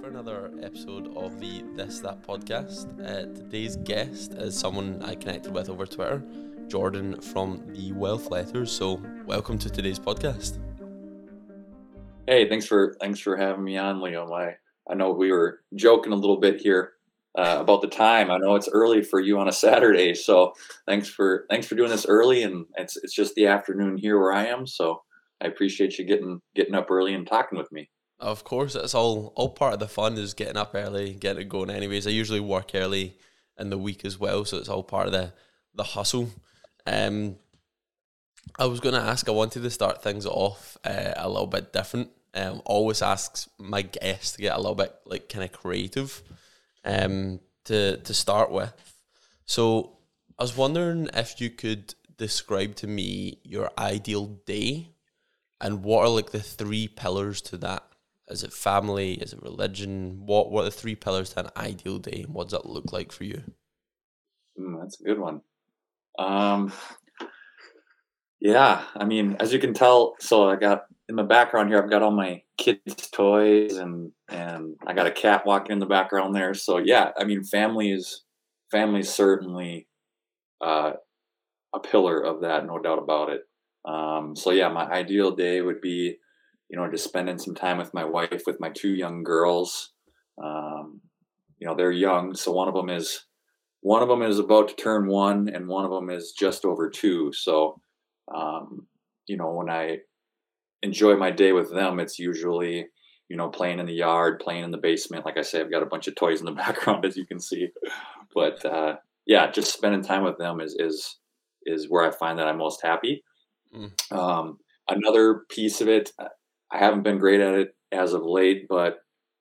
for another episode of the This That podcast. Uh, today's guest is someone I connected with over Twitter, Jordan from the Wealth Letters. So, welcome to today's podcast. Hey, thanks for thanks for having me on, Liam. I I know we were joking a little bit here uh, about the time. I know it's early for you on a Saturday, so thanks for thanks for doing this early. And it's it's just the afternoon here where I am, so I appreciate you getting getting up early and talking with me. Of course, it's all all part of the fun is getting up early, getting it going. Anyways, I usually work early in the week as well, so it's all part of the the hustle. Um, I was going to ask. I wanted to start things off uh, a little bit different. Um, always asks my guests to get a little bit like kind of creative. Um, to to start with, so I was wondering if you could describe to me your ideal day, and what are like the three pillars to that is it family? Is it religion? What what are the three pillars to an ideal day? What does that look like for you? Mm, that's a good one. Um, yeah, I mean, as you can tell, so I got in the background here. I've got all my kids' toys, and and I got a cat walking in the background there. So yeah, I mean, family is family is certainly uh, a pillar of that, no doubt about it. Um, so yeah, my ideal day would be you know, just spending some time with my wife, with my two young girls. Um, you know, they're young, so one of them is one of them is about to turn one, and one of them is just over two. So, um, you know, when I enjoy my day with them, it's usually you know playing in the yard, playing in the basement. Like I say, I've got a bunch of toys in the background, as you can see. But uh, yeah, just spending time with them is is is where I find that I'm most happy. Mm. Um, another piece of it, I haven't been great at it as of late, but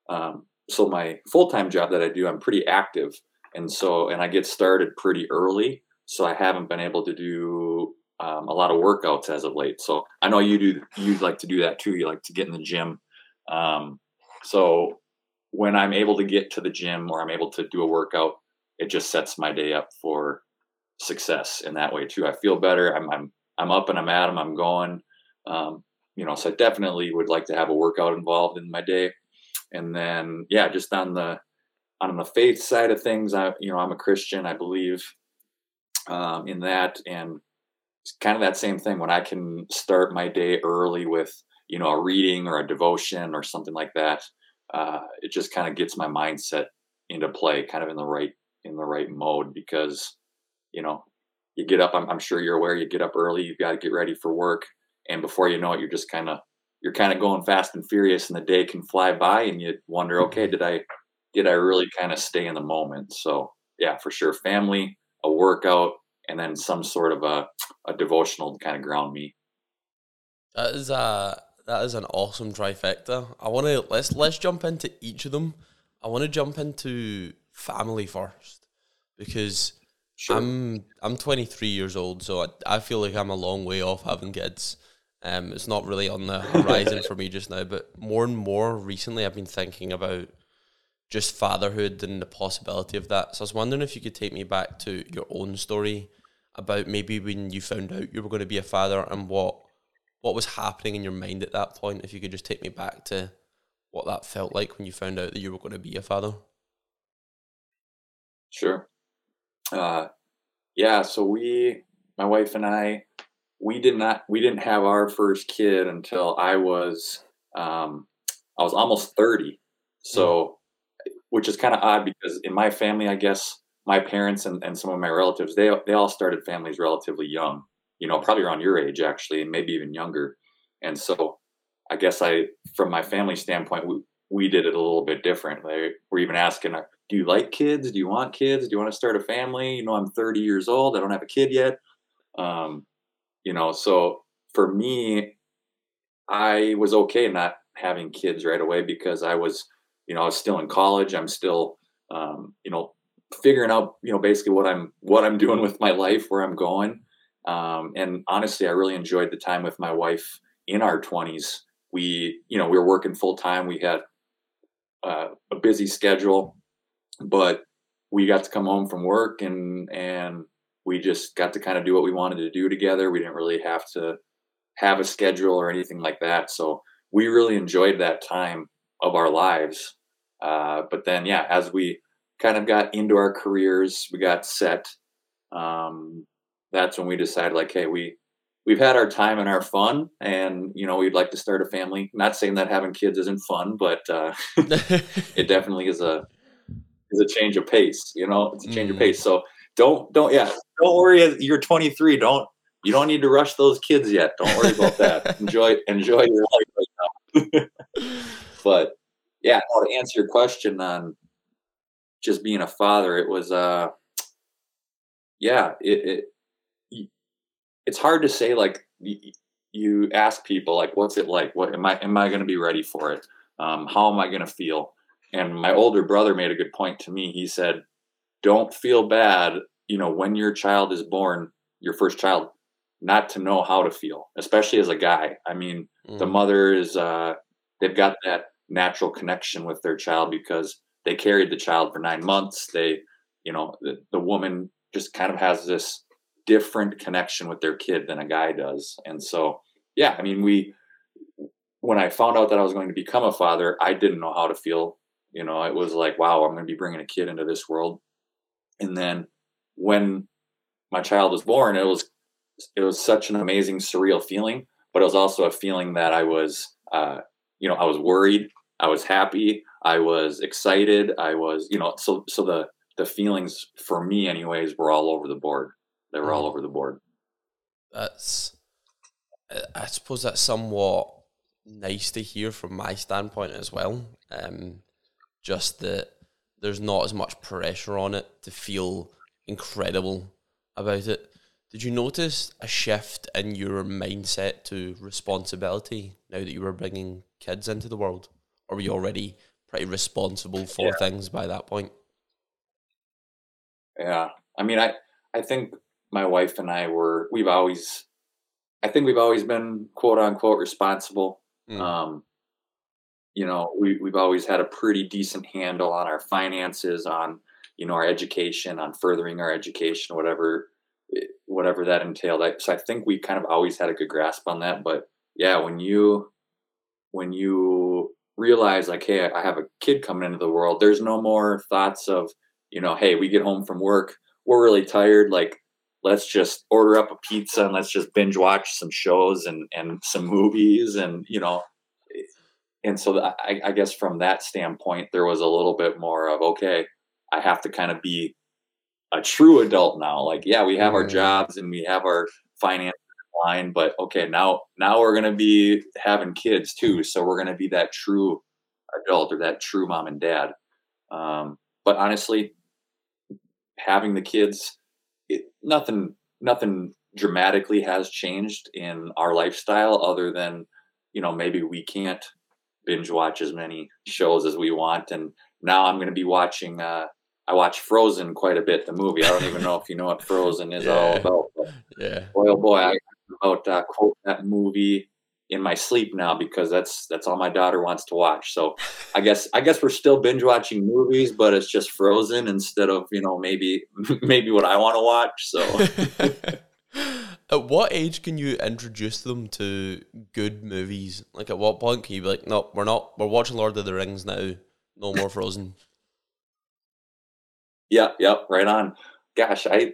um, so my full time job that I do, I'm pretty active, and so and I get started pretty early, so I haven't been able to do um, a lot of workouts as of late. So I know you do you like to do that too. You like to get in the gym. Um, so when I'm able to get to the gym or I'm able to do a workout, it just sets my day up for success in that way too. I feel better. I'm I'm I'm up and I'm at them. I'm going. Um, you know, so I definitely would like to have a workout involved in my day. And then, yeah, just on the on the faith side of things, I you know I'm a Christian. I believe um, in that, and it's kind of that same thing when I can start my day early with you know a reading or a devotion or something like that. Uh, it just kind of gets my mindset into play, kind of in the right in the right mode because you know you get up. I'm, I'm sure you're aware. You get up early. You've got to get ready for work and before you know it, you're just kind of you're kind of going fast and furious, and the day can fly by, and you wonder, mm-hmm. okay, did I did I really kind of stay in the moment? So yeah, for sure, family, a workout, and then some sort of a a devotional to kind of ground me. That is a that is an awesome trifecta. I want to let's let's jump into each of them. I want to jump into family first because sure. I'm I'm 23 years old, so I, I feel like I'm a long way off having kids. Um, it's not really on the horizon for me just now, but more and more recently, I've been thinking about just fatherhood and the possibility of that. So I was wondering if you could take me back to your own story about maybe when you found out you were going to be a father and what what was happening in your mind at that point. If you could just take me back to what that felt like when you found out that you were going to be a father. Sure. Uh, yeah. So we, my wife and I, we did not we didn't have our first kid until I was um, I was almost 30. So which is kind of odd because in my family, I guess my parents and, and some of my relatives, they they all started families relatively young, you know, probably around your age actually, and maybe even younger. And so I guess I from my family standpoint, we, we did it a little bit different. They were even asking, do you like kids? Do you want kids? Do you want to start a family? You know, I'm 30 years old. I don't have a kid yet. Um, you know so for me i was okay not having kids right away because i was you know i was still in college. I'm still um, you know figuring out you know basically what i'm what i'm doing with my life where i'm going. Um, and honestly i really enjoyed the time with my wife in our 20s we you know we were working full time we had uh, a busy schedule but we got to come home from work and and we just got to kind of do what we wanted to do together. We didn't really have to have a schedule or anything like that. So we really enjoyed that time of our lives. Uh, but then, yeah, as we kind of got into our careers, we got set. Um, that's when we decided, like, hey, we we've had our time and our fun, and you know, we'd like to start a family. Not saying that having kids isn't fun, but uh, it definitely is a is a change of pace. You know, it's a change mm. of pace. So don't don't yeah, don't worry. You're 23. Don't you don't need to rush those kids yet. Don't worry about that. enjoy enjoy your life right now. but yeah, to answer your question on just being a father, it was uh yeah, it, it it's hard to say like you ask people like what's it like what am i am i going to be ready for it um, how am i going to feel and my older brother made a good point to me he said don't feel bad you know when your child is born your first child not to know how to feel especially as a guy. I mean mm. the mother is uh, they've got that natural connection with their child because they carried the child for nine months. They you know the, the woman just kind of has this different connection with their kid than a guy does. And so yeah i mean we when i found out that i was going to become a father i didn't know how to feel. You know it was like wow i'm going to be bringing a kid into this world. And then when my child was born it was it was such an amazing surreal feeling but it was also a feeling that i was uh, you know i was worried i was happy i was excited i was you know so so the the feelings for me anyways were all over the board they were all mm. over the board that's i suppose that's somewhat nice to hear from my standpoint as well um just that there's not as much pressure on it to feel incredible about it. Did you notice a shift in your mindset to responsibility now that you were bringing kids into the world? Or were you already pretty responsible for yeah. things by that point? Yeah. I mean, I, I think my wife and I were, we've always, I think we've always been quote unquote responsible. Mm. Um, you know, we, we've always had a pretty decent handle on our finances, on, you know, our education, on furthering our education, whatever, eh, whatever that entailed. so I think we kind of always had a good grasp on that. But yeah, when you, when you realize like, hey, I have a kid coming into the world, there's no more thoughts of, you know, hey, we get home from work, we're really tired. Like, let's just order up a pizza and let's just binge watch some shows and and some movies and you know and so I, I guess from that standpoint, there was a little bit more of okay, I have to kind of be a true adult now. Like, yeah, we have our jobs and we have our finances line, but okay, now now we're gonna be having kids too, so we're gonna be that true adult or that true mom and dad. Um, but honestly, having the kids, it, nothing nothing dramatically has changed in our lifestyle other than you know maybe we can't binge watch as many shows as we want. And now I'm going to be watching. Uh, I watch Frozen quite a bit. The movie. I don't even know if you know what Frozen is yeah. all about. yeah. Boy, oh boy, I about uh, quote that movie in my sleep now because that's that's all my daughter wants to watch. So I guess I guess we're still binge watching movies, but it's just Frozen instead of you know maybe maybe what I want to watch. So At what age can you introduce them to good movies? Like, at what point can you be like, no, we're not, we're watching Lord of the Rings now, no more Frozen? Yeah, yeah, right on. Gosh, I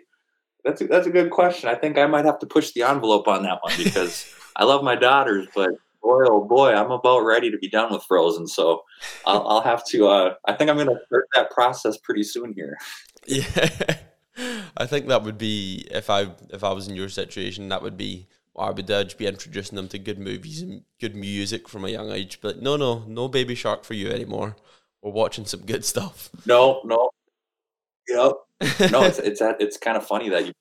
that's a, that's a good question. I think I might have to push the envelope on that one because I love my daughters, but boy, oh boy, I'm about ready to be done with Frozen. So I'll, I'll have to. Uh, I think I'm going to start that process pretty soon here. Yeah. I think that would be if I if I was in your situation, that would be I would uh, be introducing them to good movies and good music from a young age. But no, no, no Baby Shark for you anymore. We're watching some good stuff. No, no, yep, no. It's it's it's kind of funny that you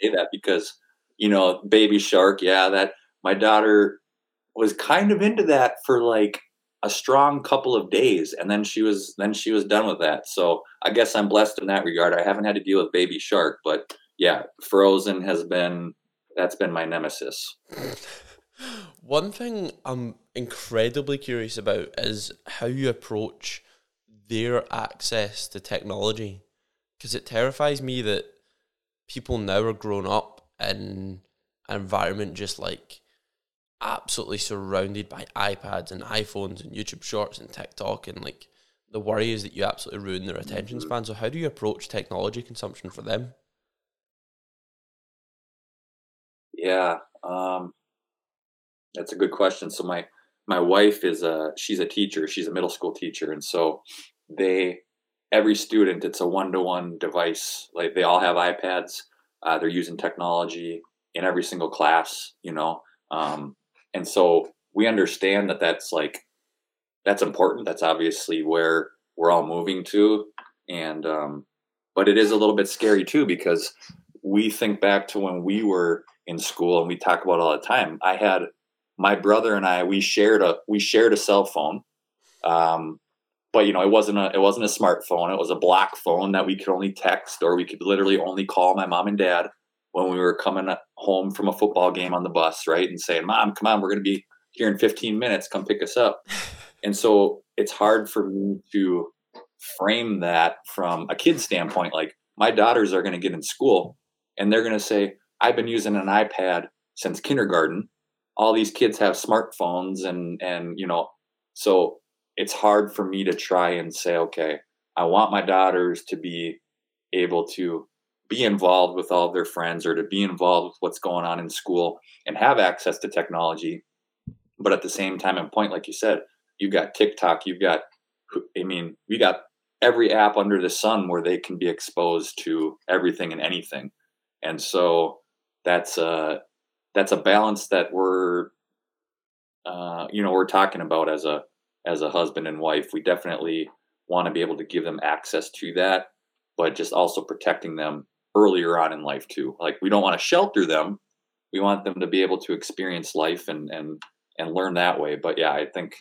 say that because you know Baby Shark. Yeah, that my daughter was kind of into that for like a strong couple of days and then she was then she was done with that so i guess i'm blessed in that regard i haven't had to deal with baby shark but yeah frozen has been that's been my nemesis one thing i'm incredibly curious about is how you approach their access to technology because it terrifies me that people now are grown up in an environment just like absolutely surrounded by iPads and iPhones and YouTube Shorts and TikTok and like the worry is that you absolutely ruin their attention Mhm. span. So how do you approach technology consumption for them? Yeah, um, that's a good question. So my my wife is a she's a teacher. She's a middle school teacher, and so they every student it's a one to one device. Like they all have iPads. Uh, they're using technology in every single class. You know, um, and so we understand that that's like that's important. That's obviously where we're all moving to, and um, but it is a little bit scary too because we think back to when we were in school and we talk about all the time. I had my brother and I we shared a we shared a cell phone. Um, but you know, it wasn't a it wasn't a smartphone. It was a black phone that we could only text or we could literally only call my mom and dad when we were coming home from a football game on the bus, right? And saying, "Mom, come on, we're going to be here in 15 minutes. Come pick us up." And so it's hard for me to frame that from a kid's standpoint. Like my daughters are going to get in school and they're going to say, I've been using an iPad since kindergarten. All these kids have smartphones and, and, you know, so it's hard for me to try and say, okay, I want my daughters to be able to be involved with all of their friends or to be involved with what's going on in school and have access to technology. But at the same time, and point, like you said, you've got TikTok, you've got, I mean, we got every app under the sun where they can be exposed to everything and anything. And so that's a, that's a balance that we're, uh, you know, we're talking about as a, as a husband and wife. We definitely want to be able to give them access to that, but just also protecting them earlier on in life too. Like we don't want to shelter them. We want them to be able to experience life and, and, and learn that way. But yeah, I think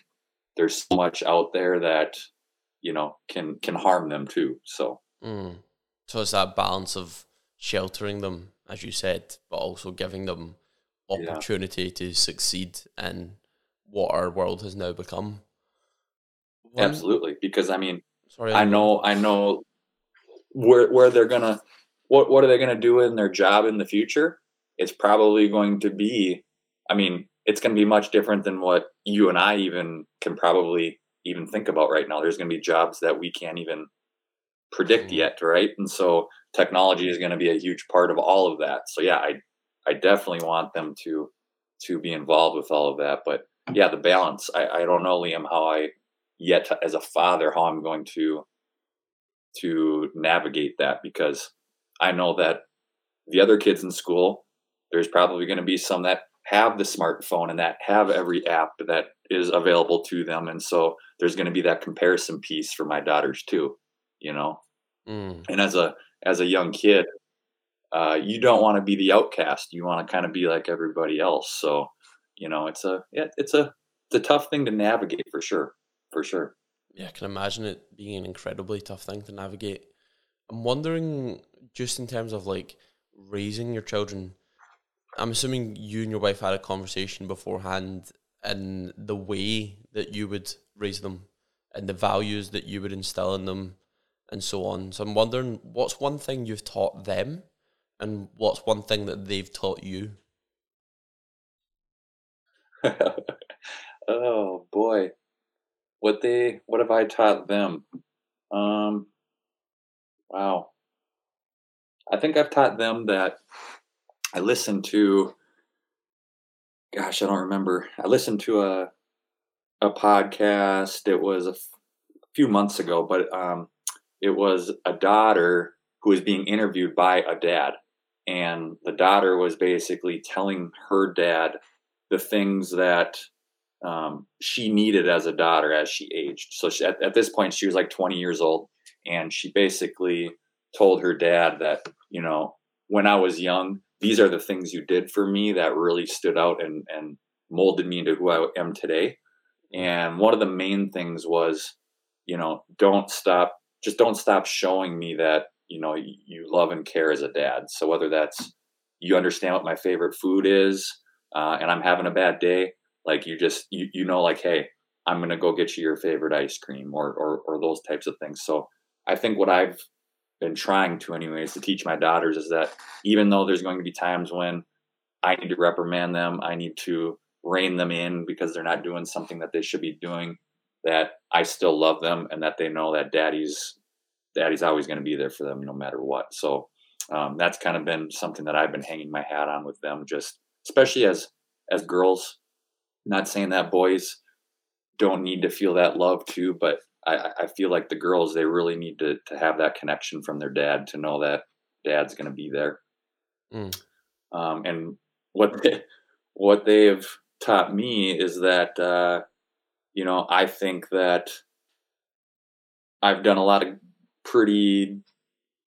there's so much out there that you know can can harm them too so mm. so it's that balance of sheltering them as you said but also giving them opportunity yeah. to succeed in what our world has now become One, absolutely because i mean sorry i know i know where where they're gonna what what are they gonna do in their job in the future it's probably going to be i mean it's going to be much different than what you and I even can probably even think about right now. There's going to be jobs that we can't even predict mm-hmm. yet, right? And so technology is going to be a huge part of all of that. So yeah, I I definitely want them to to be involved with all of that. But yeah, the balance. I, I don't know, Liam, how I yet as a father how I'm going to to navigate that because I know that the other kids in school, there's probably going to be some that have the smartphone and that have every app that is available to them. And so there's going to be that comparison piece for my daughters too you know? Mm. and as a as a young kid uh, you don't want to be the outcast. You want to kind of be like everybody else. So you know it's a yeah, it's a it's a tough thing to navigate for sure for sure yeah i can imagine it being an incredibly tough thing to navigate i'm wondering just in terms of like raising your children I'm assuming you and your wife had a conversation beforehand in the way that you would raise them and the values that you would instill in them and so on. So I'm wondering what's one thing you've taught them and what's one thing that they've taught you? oh boy. What they what have I taught them? Um wow. I think I've taught them that I listened to, gosh, I don't remember. I listened to a a podcast. It was a f- few months ago, but um, it was a daughter who was being interviewed by a dad, and the daughter was basically telling her dad the things that um, she needed as a daughter as she aged. So she, at, at this point, she was like 20 years old, and she basically told her dad that you know when I was young, these are the things you did for me that really stood out and, and molded me into who I am today. And one of the main things was, you know, don't stop, just don't stop showing me that, you know, you love and care as a dad. So whether that's you understand what my favorite food is, uh, and I'm having a bad day, like you just, you, you know, like, hey, I'm to go get you your favorite ice cream or, or, or those types of things. So I think what I've been trying to anyways to teach my daughters is that even though there's going to be times when I need to reprimand them, I need to rein them in because they're not doing something that they should be doing. that I still love them and that they know that daddy's daddy's always going to be there for them no matter what. So um, that's kind of been something that I've been hanging my hat on with them, just especially as as girls. Not saying that boys don't need to feel that love too, but I, I feel like the girls they really need to to have that connection from their dad to know that dad's going to be there. Mm. Um, and what they, what they have taught me is that uh, you know I think that I've done a lot of pretty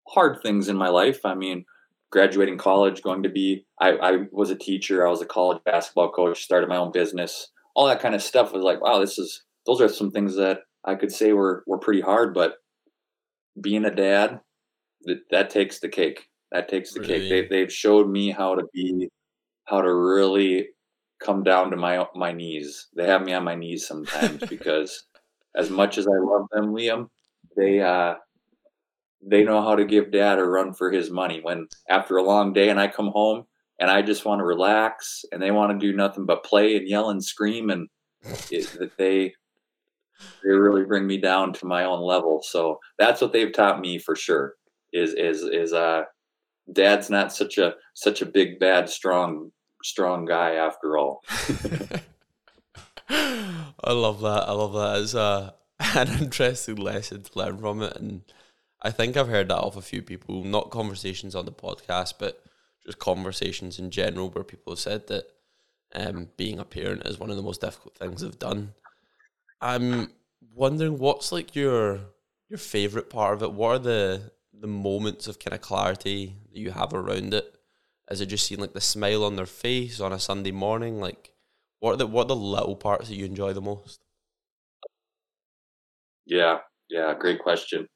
hard things in my life. I mean, graduating college, going to be I, I was a teacher, I was a college basketball coach, started my own business, all that kind of stuff was like, wow, this is those are some things that I could say were were pretty hard, but being a dad, that that takes the cake. That takes the really? cake. They they've showed me how to be how to really come down to my my knees. They have me on my knees sometimes because as much as I love them, Liam, they uh they know how to give dad a run for his money when after a long day and I come home and I just want to relax and they want to do nothing but play and yell and scream and it, that they they really bring me down to my own level. So that's what they've taught me for sure. Is is is uh dad's not such a such a big bad strong strong guy after all. I love that. I love that. It's a an interesting lesson to learn from it and I think I've heard that off a few people, not conversations on the podcast, but just conversations in general where people have said that um, being a parent is one of the most difficult things they've done. I'm wondering what's like your your favorite part of it. What are the the moments of kind of clarity that you have around it? Is it just seeing like the smile on their face on a Sunday morning? Like, what are the what are the little parts that you enjoy the most? Yeah, yeah, great question.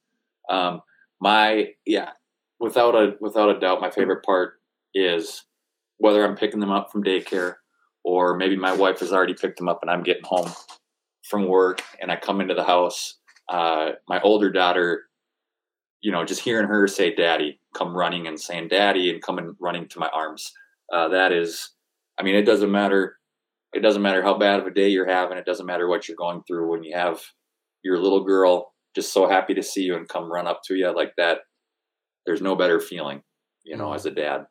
Um, my yeah, without a without a doubt, my favorite part is whether I'm picking them up from daycare or maybe my wife has already picked them up and I'm getting home from work and I come into the house. Uh, my older daughter, you know, just hearing her say "daddy," come running and saying "daddy" and coming running to my arms. Uh, that is, I mean, it doesn't matter. It doesn't matter how bad of a day you're having. It doesn't matter what you're going through. When you have your little girl just so happy to see you and come run up to you like that. There's no better feeling, you know, mm. as a dad.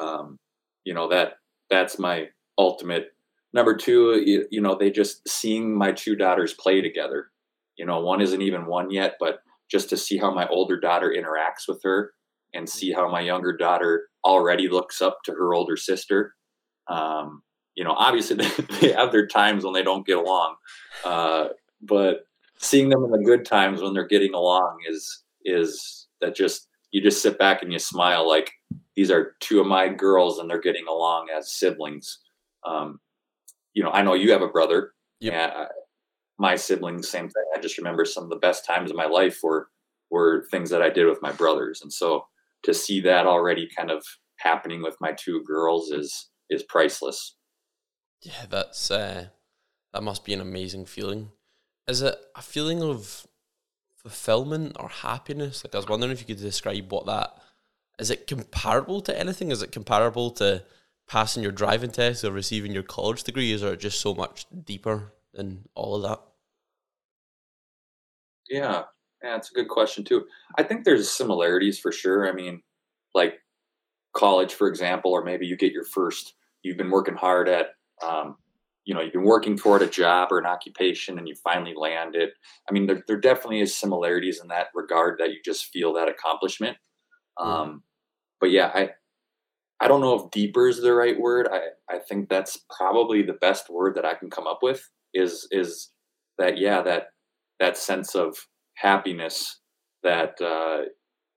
Um, you know that that's my ultimate. Number two, you, you know, they just seeing my two daughters play together. You know, one isn't even one yet, but just to see how my older daughter interacts with her and see how my younger daughter already looks up to her older sister. Um, you know, obviously they have their times when they don't get along, uh, but seeing them in the good times when they're getting along is is that just you just sit back and you smile like these are two of my girls and they're getting along as siblings. Um, you know, I know you have a brother. Yeah, my siblings, same thing. I just remember some of the best times of my life were were things that I did with my brothers, and so to see that already kind of happening with my two girls is is priceless. Yeah, that's uh, that must be an amazing feeling is it a feeling of fulfillment or happiness? Like I was wondering if you could describe what that is. It comparable to anything? Is it comparable to passing your driving test or receiving your college degree? Is it just so much deeper than all of that? Yeah, yeah, it's a good question too. I think there's similarities for sure. I mean, like college, for example, or maybe you get your first. You've been working hard at um, you know you've been working toward a job or an occupation and you finally land it. I mean there, there definitely is similarities in that regard that you just feel that accomplishment. Um, but yeah i i don't know if deeper is the right word. I i think that's probably the best word that i can come up with is is that yeah that that sense of happiness that uh,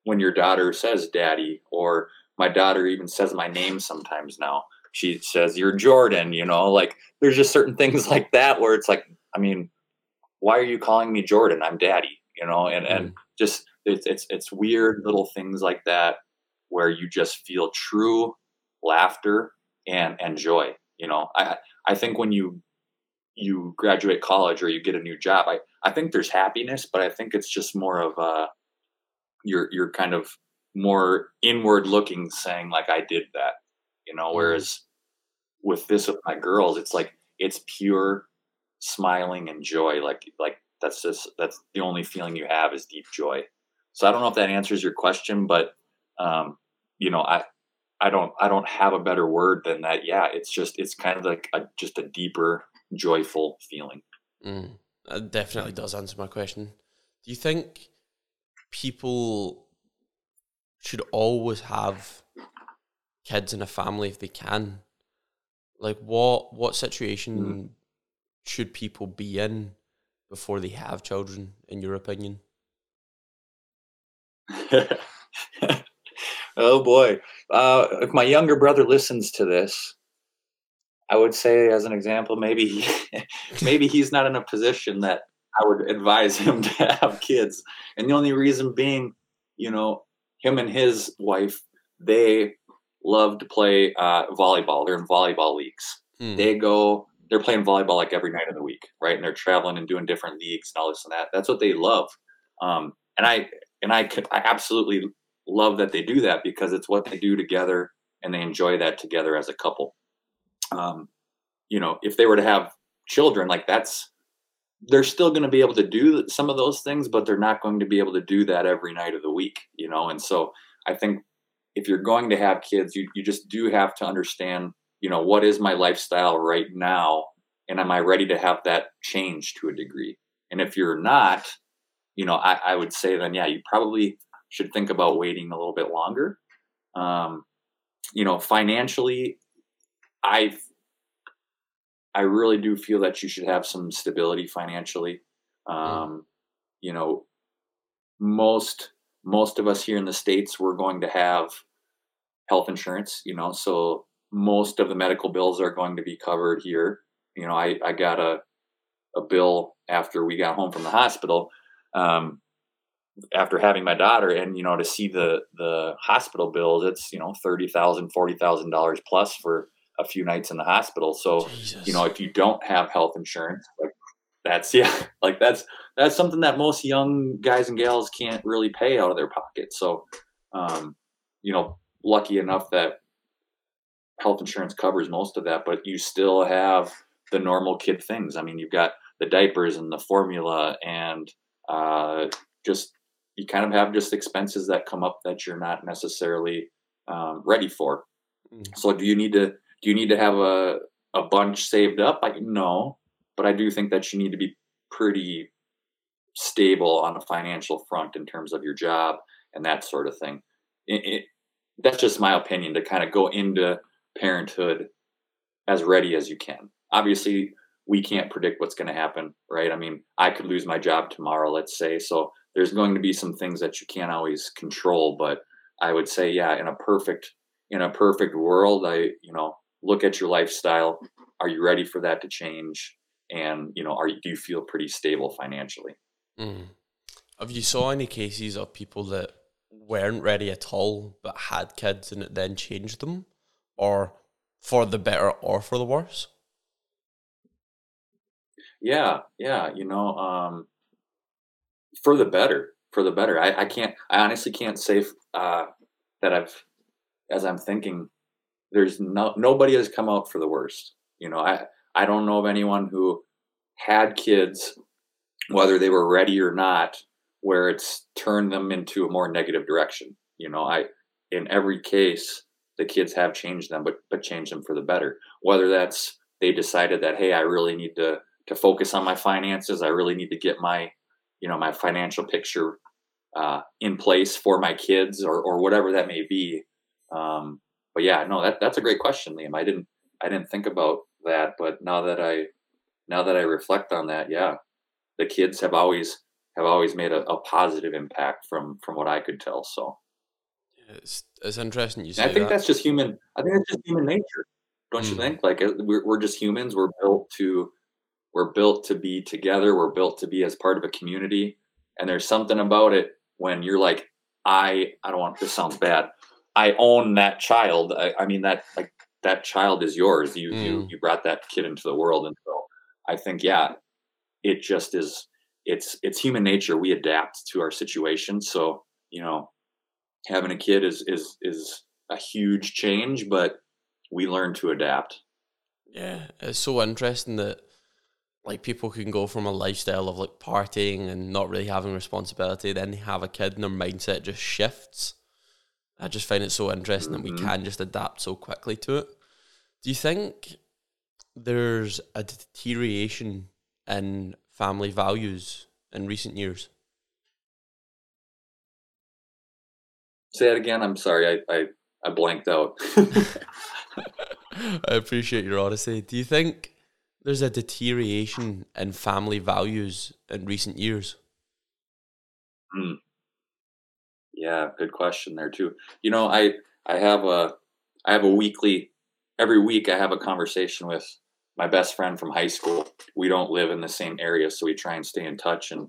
when your daughter says daddy or my daughter even says my name sometimes now she says you're Jordan, you know, like there's just certain things like that where it's like, I mean, why are you calling me Jordan? I'm daddy, you know, and, mm. and just it's, it's, it's weird little things like that where you just feel true laughter and, and joy. You know, I, I think when you, you graduate college or you get a new job, I, I think there's happiness, but I think it's just more of, uh, you're, you're kind of more inward looking saying like, I did that you know. Mm-hmm. Whereas with this with my girls, it's like it's pure smiling and joy like like that's just that's the only feeling you have is deep joy so i don't know if that answers your question but um you know i i don't i don't have a better word than that yeah it's just it's kind of like a, just a deeper joyful feeling mm, that definitely does answer my question do you think people should always have kids in a family if they can like what what situation mm. should people be in before they have children, in your opinion? oh boy. Uh, if my younger brother listens to this, I would say, as an example, maybe he, maybe he's not in a position that I would advise him to have kids. And the only reason being, you know, him and his wife, they love to play uh, volleyball. They're in volleyball leagues. Mm. They go they're playing volleyball like every night of the week, right? And they're traveling and doing different leagues and all this and that. That's what they love. Um, and I and I could I absolutely love that they do that because it's what they do together and they enjoy that together as a couple. Um, you know, if they were to have children, like that's they're still going to be able to do some of those things, but they're not going to be able to do that every night of the week, you know. And so I think if you're going to have kids, you you just do have to understand you know what is my lifestyle right now? And am i ready to have that change to a degree? And if you're not you know i, I would say then yeah you probably should think about waiting a little bit longer. Um, you know financially i i really do feel that you should have some stability financially. Um, you know most most of us here in the states we're going to have health insurance you know so most of the medical bills are going to be covered here. You know, I, I got a, a bill after we got home from the hospital, um, after having my daughter and, you know, to see the, the hospital bills, it's, you know, $30,000, $40,000 plus for a few nights in the hospital. So, Jesus. you know, if you don't have health insurance, like that's, yeah, like that's, that's something that most young guys and gals can't really pay out of their pocket. So, um, you know, lucky enough that health insurance covers most of that, but you still have the normal kid things. I mean, you've got the diapers and the formula and uh, just you kind of have just expenses that come up that you're not necessarily um, ready for. Mm. So do you need to do you need to have a a bunch saved up? I no, but I do think that you need to be pretty stable on a financial front in terms of your job and that sort of thing. It, it, that's just my opinion to kind of go into parenthood as ready as you can. Obviously, we can't predict what's going to happen, right? I mean, I could lose my job tomorrow, let's say. So there's going to be some things that you can't always control, but I would say yeah, in a perfect in a perfect world, I, you know, look at your lifestyle. Are you ready for that to change? And, you know, are do you feel pretty stable financially? Mm. Have you saw any cases of people that weren't ready at all but had kids and it then changed them? or for the better or for the worse? Yeah, yeah, you know, um, for the better, for the better. I, I can't, I honestly can't say uh, that I've, as I'm thinking, there's no nobody has come out for the worst. You know, I I don't know of anyone who had kids, whether they were ready or not, where it's turned them into a more negative direction. You know, I in every case the kids have changed them, but but changed them for the better. Whether that's they decided that hey, I really need to to focus on my finances. I really need to get my you know my financial picture uh, in place for my kids or or whatever that may be. Um, but yeah, no, that that's a great question, Liam. I didn't I didn't think about that, but now that I now that I reflect on that, yeah, the kids have always have always made a, a positive impact from from what I could tell. So it's, it's interesting you say I think that. that's just human. I think that's just human nature. Don't mm. you think? Like uh, we're we're just humans. We're built to we're built to be together. We're built to be as part of a community. And there's something about it when you're like, I I don't want this sounds bad. I own that child. I, I mean that like that child is yours. You mm. you you brought that kid into the world, and so I think yeah, it just is. It's it's human nature. We adapt to our situation. So you know, having a kid is is is a huge change, but we learn to adapt. Yeah, it's so interesting that like people can go from a lifestyle of like partying and not really having responsibility, then they have a kid and their mindset just shifts. I just find it so interesting mm-hmm. that we mm-hmm. can just adapt so quickly to it. Do you think there's a deterioration in family values in recent years? Say it again. I'm sorry. I, I, I blanked out. I appreciate your honesty. Do you think there's a deterioration in family values in recent years? Hmm. Yeah, good question there too. You know, I I have a I have a weekly every week I have a conversation with my best friend from high school. We don't live in the same area, so we try and stay in touch. And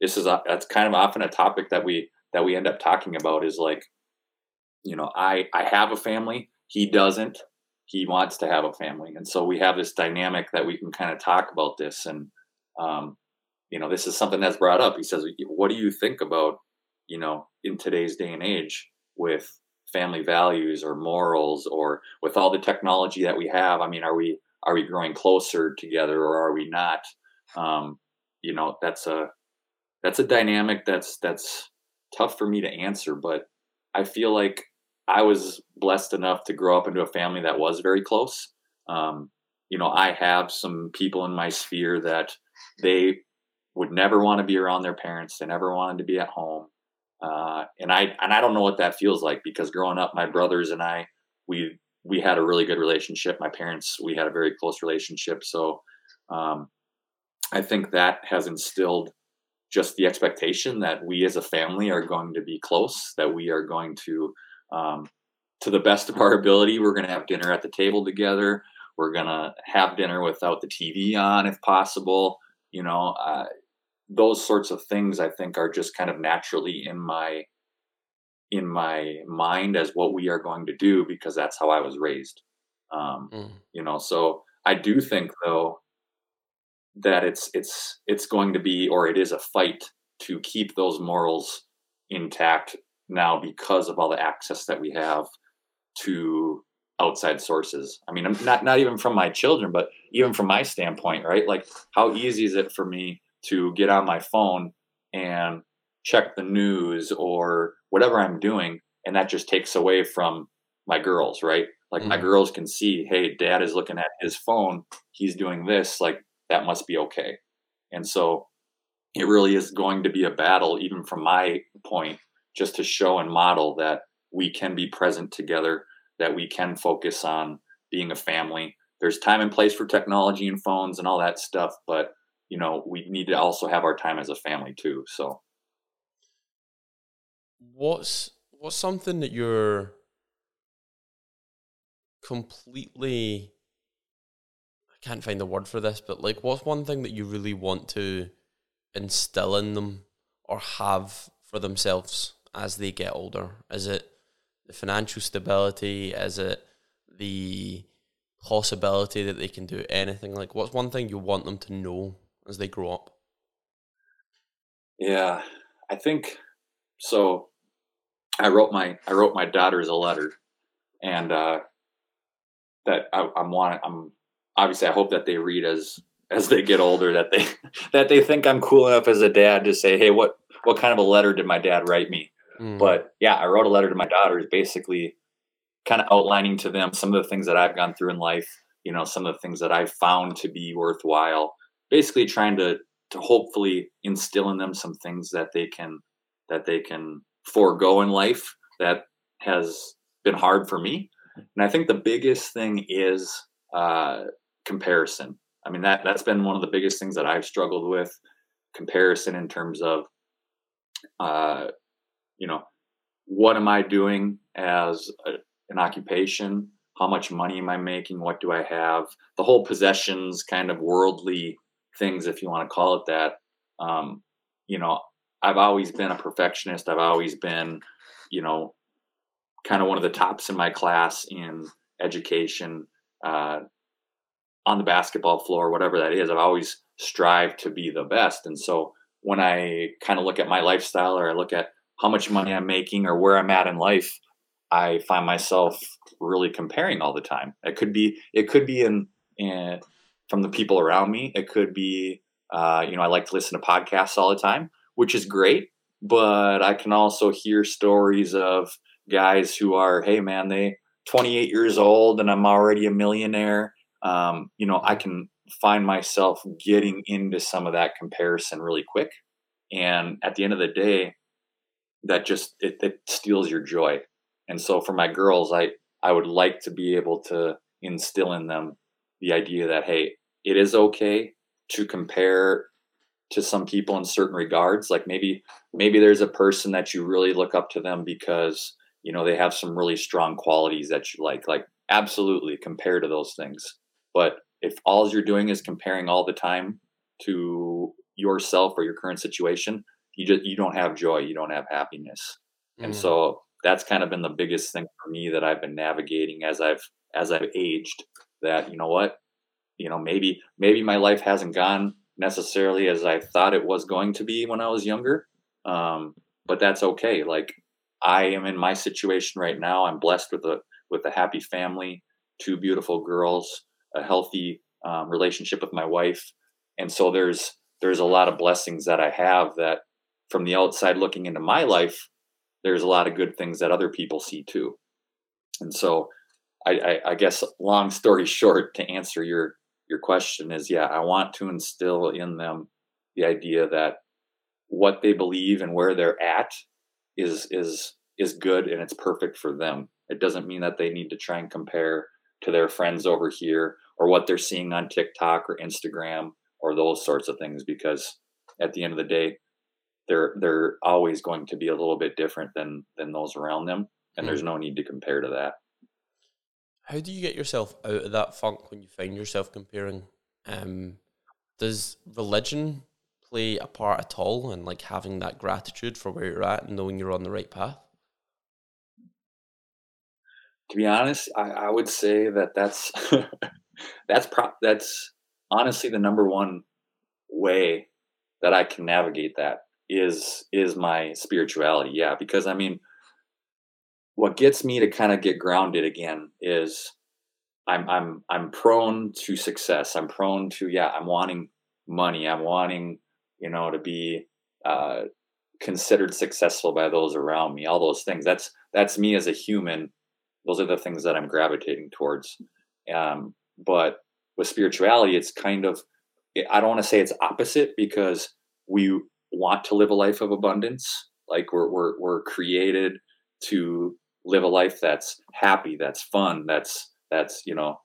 this is a, that's kind of often a topic that we that we end up talking about is like, you know, I I have a family, he doesn't. He wants to have a family, and so we have this dynamic that we can kind of talk about this. And um, you know, this is something that's brought up. He says, "What do you think about, you know, in today's day and age with family values or morals or with all the technology that we have? I mean, are we are we growing closer together or are we not? Um, you know, that's a that's a dynamic that's that's tough for me to answer, but I feel like I was blessed enough to grow up into a family that was very close. Um, you know, I have some people in my sphere that they would never want to be around their parents. They never wanted to be at home. Uh, and I and I don't know what that feels like because growing up, my brothers and I, we we had a really good relationship. My parents, we had a very close relationship. So um, I think that has instilled just the expectation that we as a family are going to be close, that we are going to, um, to the best of our ability, we're going to have dinner at the table together. We're going to have dinner without the TV on if possible. You know, uh, those sorts of things I think are just kind of naturally in my in my mind as what we are going to do because that's how I was raised. Um, mm. You know, so I do think though that it's it's it's going to be or it is a fight to keep those morals intact now because of all the access that we have to outside sources. I mean, I'm not not even from my children, but even from my standpoint, right? Like, how easy is it for me to get on my phone and check the news or whatever I'm doing, and that just takes away from my girls, right? Like mm-hmm. my girls can see, hey, dad is looking at his phone, he's doing this, like that must be okay. And so it really is going to be a battle, even from my point, just to show and model that we can be present together, that we can focus on being a family. There's time and place for technology and phones and all that stuff, but you know, we need to also have our time as a family too. So what's what's something that you're completely I can't find the word for this, but like what's one thing that you really want to instill in them or have for themselves as they get older? Is it the financial stability? Is it the possibility that they can do anything? Like what's one thing you want them to know as they grow up? Yeah, I think so. I wrote my I wrote my daughters a letter, and uh, that I, I'm want I'm obviously I hope that they read as as they get older that they that they think I'm cool enough as a dad to say, hey, what what kind of a letter did my dad write me? Mm. But yeah, I wrote a letter to my daughters, basically kind of outlining to them some of the things that I've gone through in life. You know, some of the things that I've found to be worthwhile. Basically, trying to to hopefully instill in them some things that they can that they can forego in life that has been hard for me. And I think the biggest thing is uh, comparison. I mean that that's been one of the biggest things that I've struggled with. Comparison in terms of, uh, you know, what am I doing as a, an occupation? How much money am I making? What do I have? The whole possessions kind of worldly things, if you want to call it that. Um, you know, I've always been a perfectionist. I've always been, you know, kind of one of the tops in my class in education, uh, on the basketball floor, whatever that is. I've always strived to be the best. And so when I kind of look at my lifestyle or I look at how much money I'm making or where I'm at in life, I find myself really comparing all the time. It could be, it could be in, in from the people around me. It could be, uh, you know, I like to listen to podcasts all the time, which is great. But I can also hear stories of guys who are, hey man, they 28 years old and I'm already a millionaire. Um, you know, I can find myself getting into some of that comparison really quick. And at the end of the day, that just it, it steals your joy. And so for my girls, I I would like to be able to instill in them the idea that hey, it is okay to compare to some people in certain regards. Like maybe maybe there's a person that you really look up to them because you know they have some really strong qualities that you like. Like absolutely compare to those things. But if all you're doing is comparing all the time to yourself or your current situation, you just you don't have joy, you don't have happiness. Mm. And so that's kind of been the biggest thing for me that I've been navigating as I've as I've aged that you know what you know maybe maybe my life hasn't gone necessarily as I thought it was going to be when I was younger. Um, but that's okay. Like I am in my situation right now. I'm blessed with a with a happy family two beautiful girls a healthy um, relationship with my wife. And so there's there's a lot of blessings that I have that from the outside looking into my life there's a lot of good things that other people see too. And so, I, I, I guess long story short, to answer your your question is, yeah, I want to instill in them the idea that what they believe and where they're at is is is good and it's perfect for them. It doesn't mean that they need to try and compare to their friends over here or what they're seeing on TikTok or Instagram or those sorts of things because at the end of the day they're they're always going to be a little bit different than than those around them and mm. there's hmm. no need to compare to that how do you get yourself out of that funk when you find yourself comparing um does religion play a part at all in like having that gratitude for where you're at and knowing you're on the right path? To be honest i, I would say that that's that's pro- that's honestly the number one way that i can navigate that is is my spirituality. Yeah because i mean what gets me to kind of get grounded again is i'm i'm i'm prone to success. I'm prone to yeah i'm wanting money. I'm wanting you know to be uh considered successful by those around me all those things. That's that's me as a human. Those are the things that i'm gravitating towards. Um but with spirituality it's kind of i don't want to say it's opposite because we want to live a life of abundance. Like we're we're we're created to live a life that's happy, that's fun, that's that's you know,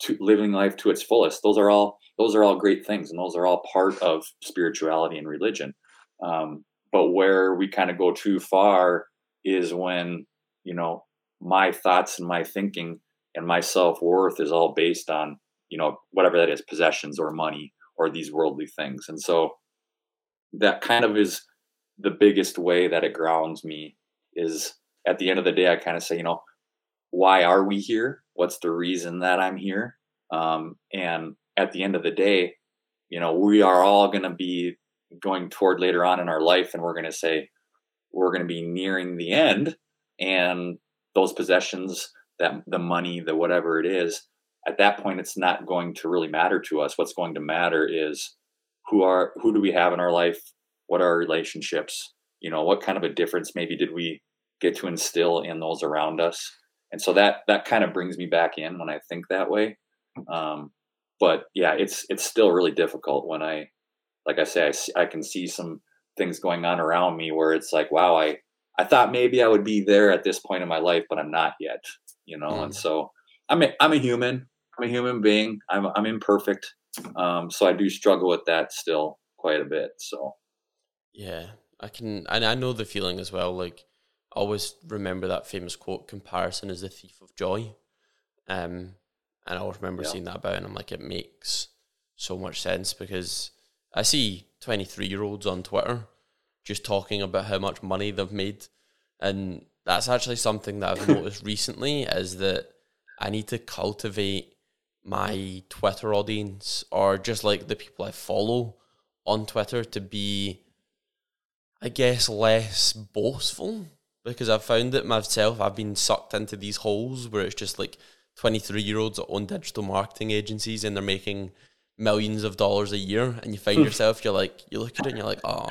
to living life to its fullest. Those are all those are all great things, and those are all part of spirituality and religion. Um, but where we kind of go too far is when you know my thoughts and my thinking and my self worth is all based on you know whatever that is, possessions or money or these worldly things, and so that kind of is the biggest way that it grounds me is at the end of the day i kind of say you know why are we here? What's the reason that i'm here? Um, and at the end of the day you know we are all going to be going toward later on in our life and we're going to say we're going to be nearing the end and those possessions that the money the whatever it is at that point it's not going to really matter to us. What's going to matter is who are who do we have in our life? What are our relationships? You know what kind of a difference maybe did we get to instill in those around us and so that that kind of brings me back in when i think that way um, but yeah it's it's still really difficult when i like i say I, I can see some things going on around me where it's like wow i i thought maybe i would be there at this point in my life but i'm not yet you know mm. and so i'm a, i'm a human i'm a human being i'm i'm imperfect um, so I do struggle with that still quite a bit. So yeah, I can, and I know the feeling as well. Like, always remember that famous quote: "Comparison is the thief of joy." Um, and I always remember yeah. seeing that about, and I'm like, it makes so much sense because I see 23 year olds on Twitter just talking about how much money they've made, and that's actually something that I've noticed recently is that I need to cultivate my Twitter audience or just like the people I follow on Twitter to be, I guess, less boastful because I've found it myself, I've been sucked into these holes where it's just like 23 year olds that own digital marketing agencies and they're making millions of dollars a year. And you find hmm. yourself you're like you look at it and you're like oh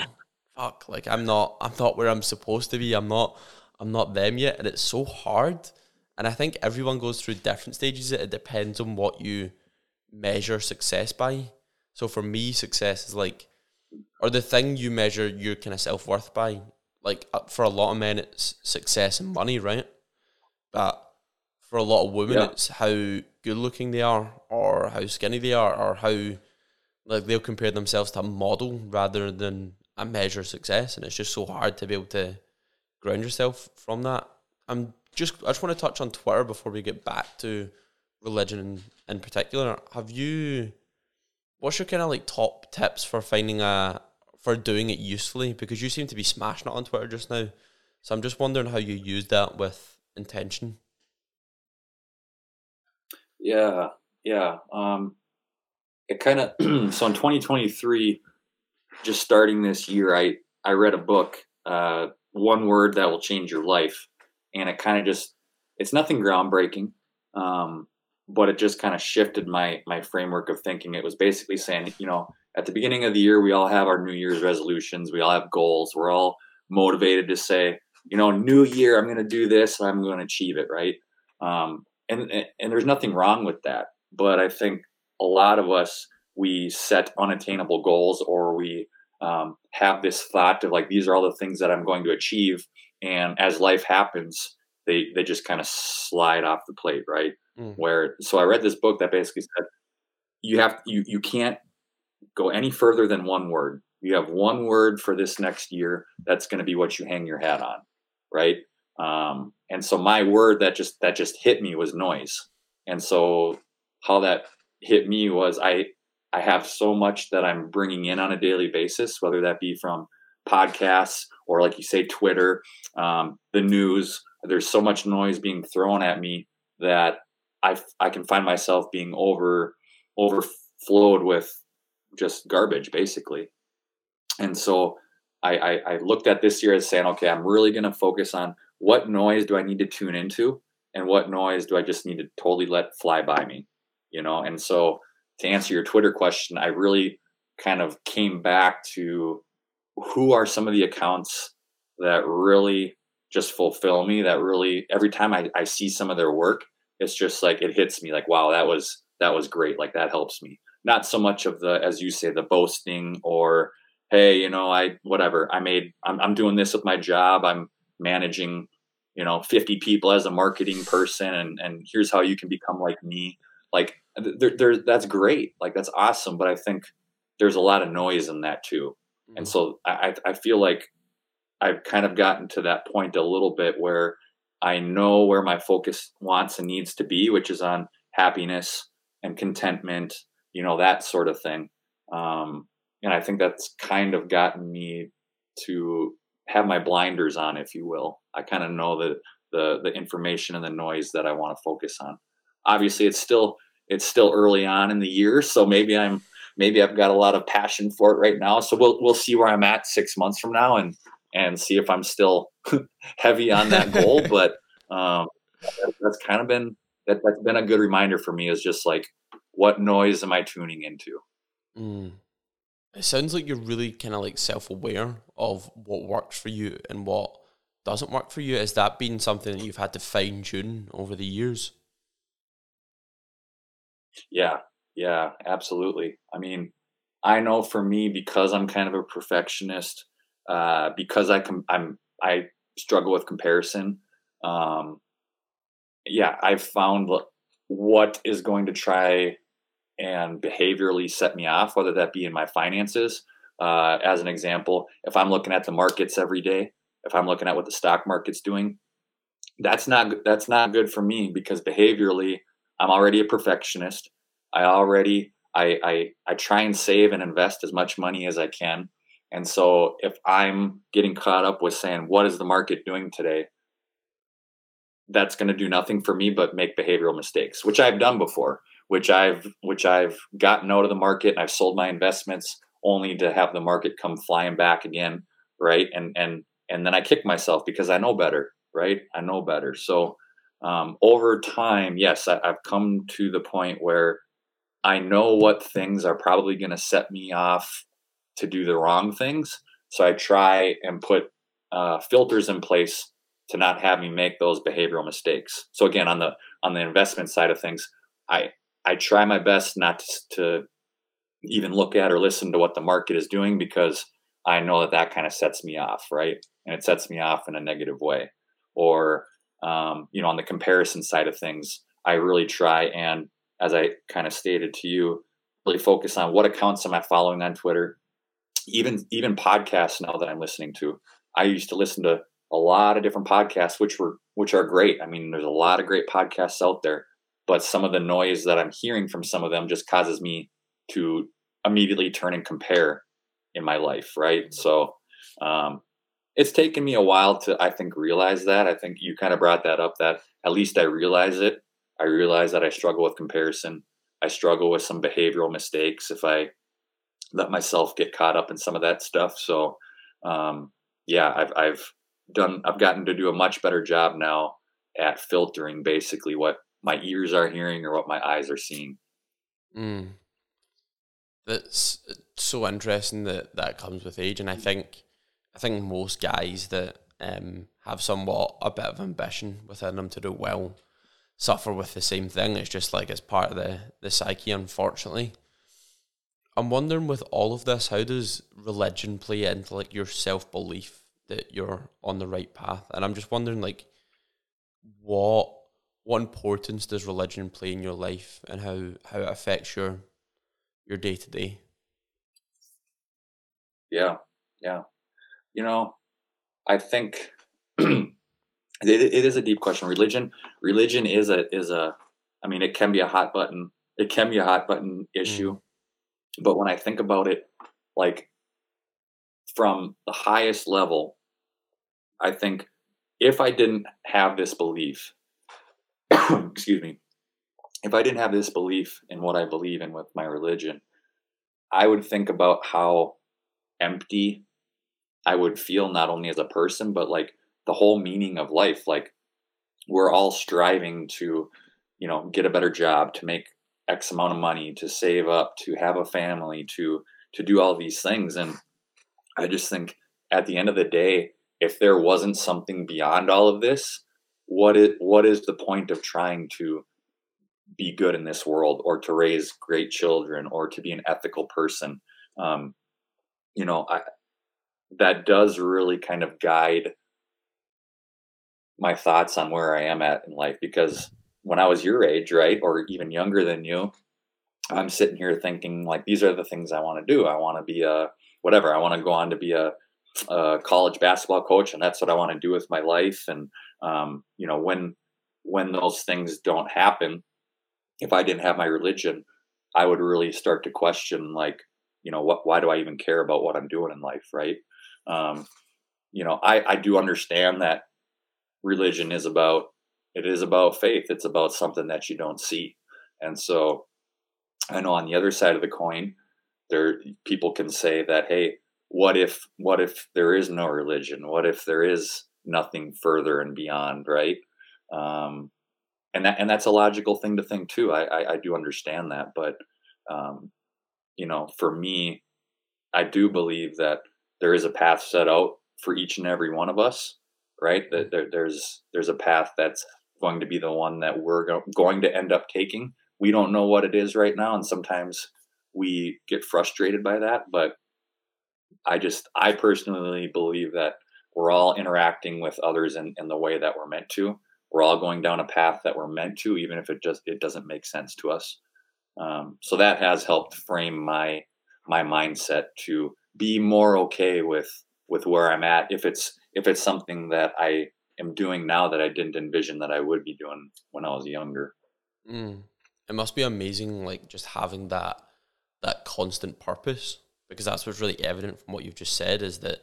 fuck. Like i'm not i'm not where i'm supposed to be. I'm not i'm not them yet. And it's so hard. And i think everyone goes through different stages. It depends on what you measure success by. So for me success is like or the thing you measure your kind of self-worth by like uh, for a lot of men it's success and money right? But for a lot of women yeah. it's how good looking they are or how skinny they are or how like they'll compare themselves to a model rather than a measure of success. And it's just so hard to be able to ground yourself from that. I'm just i just want to touch on twitter before we get back to religion in, in particular. Have you what's your kind of like top tips for finding a for doing it usefully because you seem to be smashing it on twitter just now so i'm just wondering how you use that with intention yeah, yeah. Um, it kind of so in 2023, just starting this year, I I read a book, uh, one word that will change your life, and it kind of just it's nothing groundbreaking, um, but it just kind of shifted my my framework of thinking. It was basically saying, you know, at the beginning of the year, we all have our New Year's resolutions, we all have goals, we're all motivated to say, you know, new year, I'm going to do this, I'm going to achieve it, right? Um, and and there's nothing wrong with that but i think a lot of us we set unattainable goals or we um, have this thought of like these are all the things that i'm going to achieve and as life happens they they just kind of slide off the plate right mm. where so i read this book that basically said you have you you can't go any further than one word you have one word for this next year that's going to be what you hang your hat on right um, and so my word that just that just hit me was noise. And so how that hit me was I I have so much that I'm bringing in on a daily basis, whether that be from podcasts or like you say Twitter, um, the news. There's so much noise being thrown at me that I I can find myself being over overflowed with just garbage basically. And so I, I, I looked at this year as saying, okay, I'm really going to focus on what noise do I need to tune into and what noise do I just need to totally let fly by me, you know? And so to answer your Twitter question, I really kind of came back to who are some of the accounts that really just fulfill me that really every time I, I see some of their work it's just like it hits me like wow that was that was great like that helps me not so much of the as you say the boasting or hey you know i whatever i made i'm, I'm doing this with my job i'm managing you know 50 people as a marketing person and and here's how you can become like me like there, there that's great like that's awesome but i think there's a lot of noise in that too mm-hmm. and so i i feel like i've kind of gotten to that point a little bit where i know where my focus wants and needs to be which is on happiness and contentment you know that sort of thing um and i think that's kind of gotten me to have my blinders on, if you will. I kind of know the, the the information and the noise that I want to focus on. Obviously, it's still it's still early on in the year, so maybe I'm maybe I've got a lot of passion for it right now. So we'll we'll see where I'm at six months from now and and see if I'm still heavy on that goal. but um, that's kind of been that that's been a good reminder for me is just like what noise am I tuning into? Mm. It sounds like you're really kind of like self aware of what works for you and what doesn't work for you. Has that been something that you've had to fine tune over the years? Yeah, yeah, absolutely. I mean, I know for me because I'm kind of a perfectionist, uh, because I com- I'm I struggle with comparison. Um, yeah, I've found what is going to try and behaviorally set me off, whether that be in my finances. Uh, as an example, if I'm looking at the markets every day, if I'm looking at what the stock market's doing, that's not that's not good for me because behaviorally, I'm already a perfectionist. I already I, I I try and save and invest as much money as I can. And so if I'm getting caught up with saying what is the market doing today, that's going to do nothing for me but make behavioral mistakes, which I've done before which I've which I've gotten out of the market and I've sold my investments only to have the market come flying back again, right? And and and then I kick myself because I know better, right? I know better. So um, over time, yes, I, I've come to the point where I know what things are probably going to set me off to do the wrong things. So I try and put uh, filters in place to not have me make those behavioral mistakes. So again, on the on the investment side of things, I I try my best not to, to even look at or listen to what the market is doing because I know that that kind of sets me off, right? And it sets me off in a negative way. Or um, you know, on the comparison side of things, I really try and, as I kind of stated to you, really focus on what accounts am I following on Twitter, even even podcasts now that I'm listening to. I used to listen to a lot of different podcasts, which were which are great. I mean, there's a lot of great podcasts out there, but some of the noise that I'm hearing from some of them just causes me to immediately turn and compare in my life, right? So um, it's taken me a while to I think realize that. I think you kind of brought that up that at least I realize it. I realize that I struggle with comparison. I struggle with some behavioral mistakes if I let myself get caught up in some of that stuff. So um, yeah, I've I've done I've gotten to do a much better job now at filtering basically what my ears are hearing or what my eyes are seeing. Mm. That's so interesting that that comes with age, and I think I think most guys that um, have somewhat a bit of ambition within them to do well suffer with the same thing. It's just like it's part of the the psyche, unfortunately. I'm wondering with all of this, how does religion play into like your self belief that you're on the right path? And I'm just wondering like what what importance does religion play in your life and how, how it affects your your day to day? Yeah, yeah. You know, I think it, it is a deep question. Religion, religion is a is a. I mean, it can be a hot button. It can be a hot button issue, mm. but when I think about it, like from the highest level, I think if I didn't have this belief, excuse me, if I didn't have this belief in what I believe in with my religion, I would think about how empty I would feel not only as a person, but like the whole meaning of life. Like we're all striving to, you know, get a better job, to make X amount of money, to save up, to have a family, to to do all these things. And I just think at the end of the day, if there wasn't something beyond all of this, what is what is the point of trying to be good in this world or to raise great children or to be an ethical person? Um, you know, I, that does really kind of guide my thoughts on where I am at in life because when I was your age, right, or even younger than you, I'm sitting here thinking like these are the things I want to do. I want to be a whatever. I want to go on to be a, a, college basketball coach, and that's what I want to do with my life. And um, you know, when when those things don't happen, if I didn't have my religion, I would really start to question like, you know, what? Why do I even care about what I'm doing in life, right? Um, you know, I I do understand that religion is about it is about faith. It's about something that you don't see, and so I know on the other side of the coin, there people can say that hey what if what if there is no religion what if there is nothing further and beyond right um, and that and that's a logical thing to think too i i, I do understand that but um, you know for me i do believe that there is a path set out for each and every one of us right that there, there's there's a path that's going to be the one that we're go- going to end up taking we don't know what it is right now and sometimes we get frustrated by that. But I just, I personally believe that we're all interacting with others in, in the way that we're meant to. We're all going down a path that we're meant to, even if it just it doesn't make sense to us. Um, so that has helped frame my my mindset to be more okay with with where I'm at. If it's if it's something that I am doing now that I didn't envision that I would be doing when I was younger. Mm. It must be amazing, like just having that that constant purpose because that's what's really evident from what you've just said is that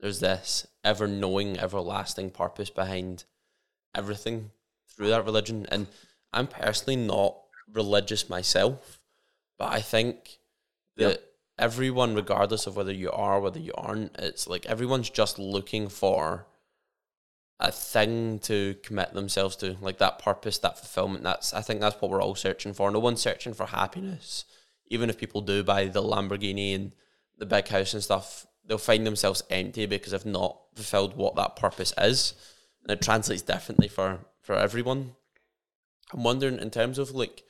there's this ever knowing, everlasting purpose behind everything through that religion. And I'm personally not religious myself, but I think that yep. everyone, regardless of whether you are, whether you aren't, it's like everyone's just looking for a thing to commit themselves to, like that purpose, that fulfillment. That's I think that's what we're all searching for. No one's searching for happiness. Even if people do buy the Lamborghini and the big house and stuff, they'll find themselves empty because they've not fulfilled what that purpose is. And it translates differently for, for everyone. I'm wondering in terms of like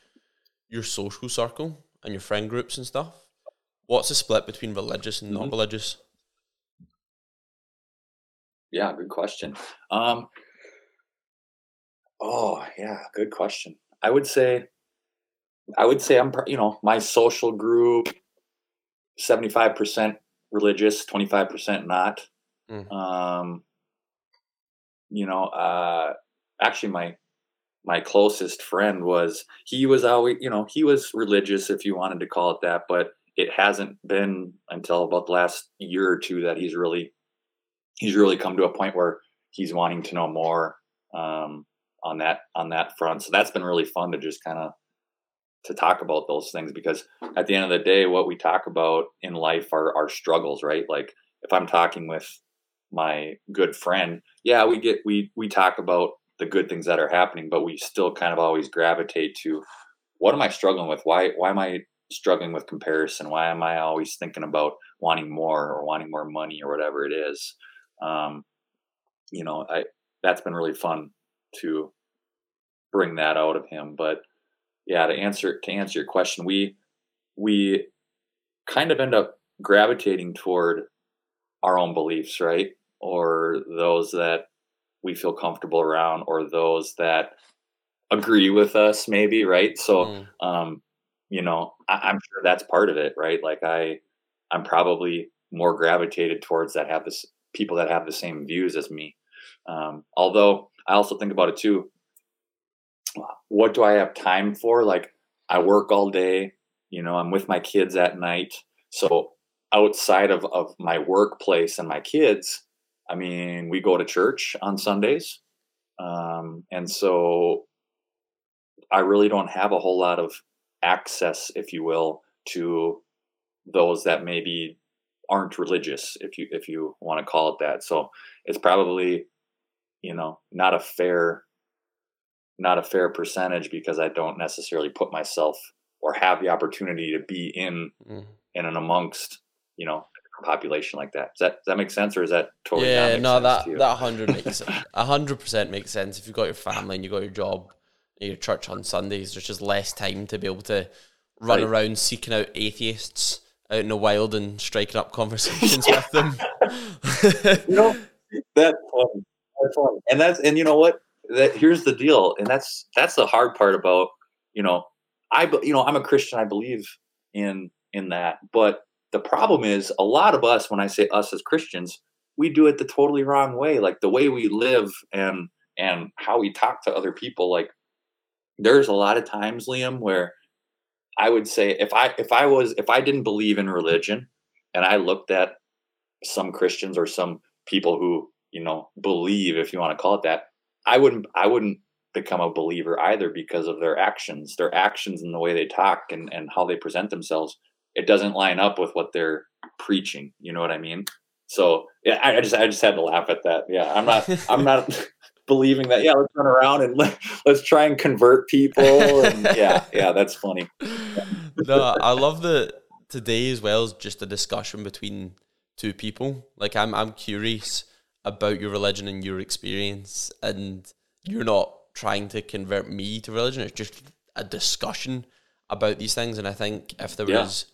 your social circle and your friend groups and stuff, what's the split between religious and mm-hmm. non religious? Yeah, good question. Um, oh, yeah, good question. I would say, I would say I'm, you know, my social group, 75% religious, 25% not. Mm. Um, you know, uh, actually my, my closest friend was, he was always, you know, he was religious if you wanted to call it that, but it hasn't been until about the last year or two that he's really he's really come to a point where he's wanting to know more um, on that on that front. So that's been really fun to just kind of to talk about those things because at the end of the day, what we talk about in life are our struggles, right? Like if I'm talking with my good friend, yeah, we get we we talk about the good things that are happening, but we still kind of always gravitate to what am I struggling with? Why why am I struggling with comparison? Why am I always thinking about wanting more or wanting more money or whatever it is? um, you know, I that's been really fun to bring that out of him. But yeah, to answer to answer your question, we we kind of end up gravitating toward our own beliefs, right? Or those that we feel comfortable around, or those that agree with us, maybe, right? So, mm. um, you know, I, am sure that's part of it, right? Like I, I'm probably more gravitated towards that have this people that have the same views as me. Um, although I also think about it too. What do I have time for? Like I work all day, you know, I'm with my kids at night. So outside of, of my workplace and my kids, I mean, we go to church on Sundays. Um, and so I really don't have a whole lot of access, if you will, to those that maybe aren't religious if you if you want to call it that so it's probably you know not a fair not a fair percentage because i don't necessarily put myself or have the opportunity to be in mm. in and amongst you know population like that. Does that does that make sense, or is that totally? Yeah, no, that that hundred makes hundred percent makes sense. If you've got your family and you've got your job, your church on Sundays, there's just less time to be able to run right. around seeking out atheists out in the wild and striking up conversations with them. you know, that's fun. That's fun. And that's and you know what? That here's the deal, and that's that's the hard part about you know I you know I'm a Christian. I believe in in that, but the problem is a lot of us. When I say us as Christians, we do it the totally wrong way. Like the way we live and and how we talk to other people. Like there's a lot of times, Liam, where I would say if I if I was if I didn't believe in religion and I looked at some Christians or some people who, you know, believe if you want to call it that, I wouldn't I wouldn't become a believer either because of their actions. Their actions and the way they talk and, and how they present themselves, it doesn't line up with what they're preaching. You know what I mean? So yeah, I, I just I just had to laugh at that. Yeah, I'm not I'm not believing that yeah let's run around and let, let's try and convert people and yeah yeah that's funny no i love that today as well is just a discussion between two people like i'm i'm curious about your religion and your experience and you're not trying to convert me to religion it's just a discussion about these things and i think if there yeah. was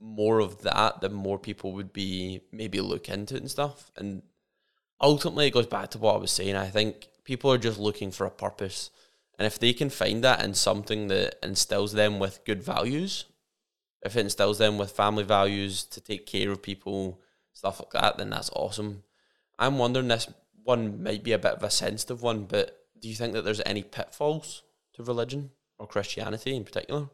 more of that then more people would be maybe look into it and stuff and ultimately it goes back to what i was saying i think people are just looking for a purpose. And if they can find that in something that instills them with good values, if it instills them with family values to take care of people, stuff like that, then that's awesome. I'm wondering this one might be a bit of a sensitive one, but do you think that there's any pitfalls to religion or Christianity in particular?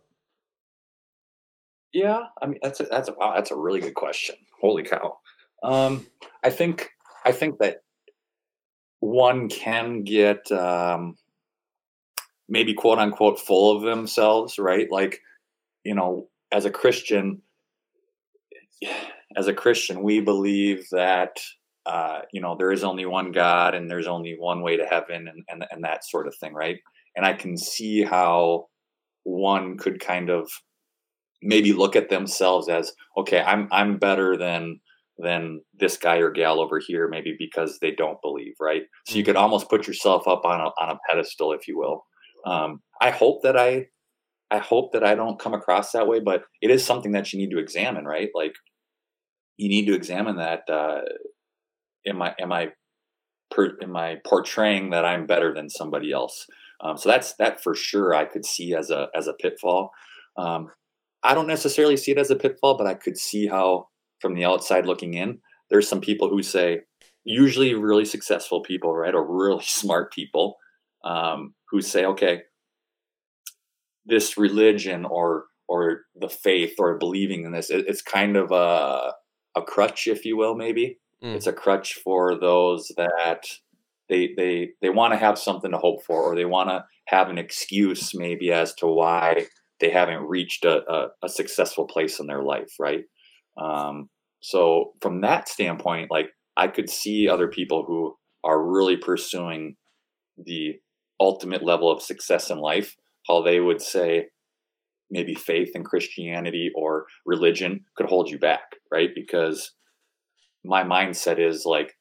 Yeah, I mean that's a, that's a wow, that's a really good question. Holy cow! Um, I think I think that one can get um, maybe quote unquote full of themselves, right? Like, you know, as a Christian, as a Christian, we believe that uh, you know, there is only one God and there's only one way to heaven and, and, and that sort of thing, right? And I can see how one could kind of maybe look at themselves as, okay, I'm I'm better than than this guy or gal over here, maybe because they don't believe, right? So you could mm-hmm. almost put yourself up on a on a pedestal, if you will. Um, I hope that I I hope that I don't come across that way, but it is something that you need to examine, right? Like you need to examine that. Uh, am I am I per, am I portraying that I'm better than somebody else? Um, so that's that for sure. I could see as a as a pitfall. Um, I don't necessarily see it as a pitfall, but I could see how from the outside looking in, there's some people who say, usually really successful people, right, or really smart people, um, who say, okay, this religion or or the faith or believing in this, it, it's kind of a a crutch, if you will, maybe. Mm. It's a crutch for those that they they they want to have something to hope for, or they want to have an excuse, maybe as to why they haven't reached a, a, a successful place in their life, right? Um, so from that standpoint, like I could see other people who are really pursuing the ultimate level of success in life, how they would say maybe faith in Christianity or religion could hold you back, right? Because my mindset is like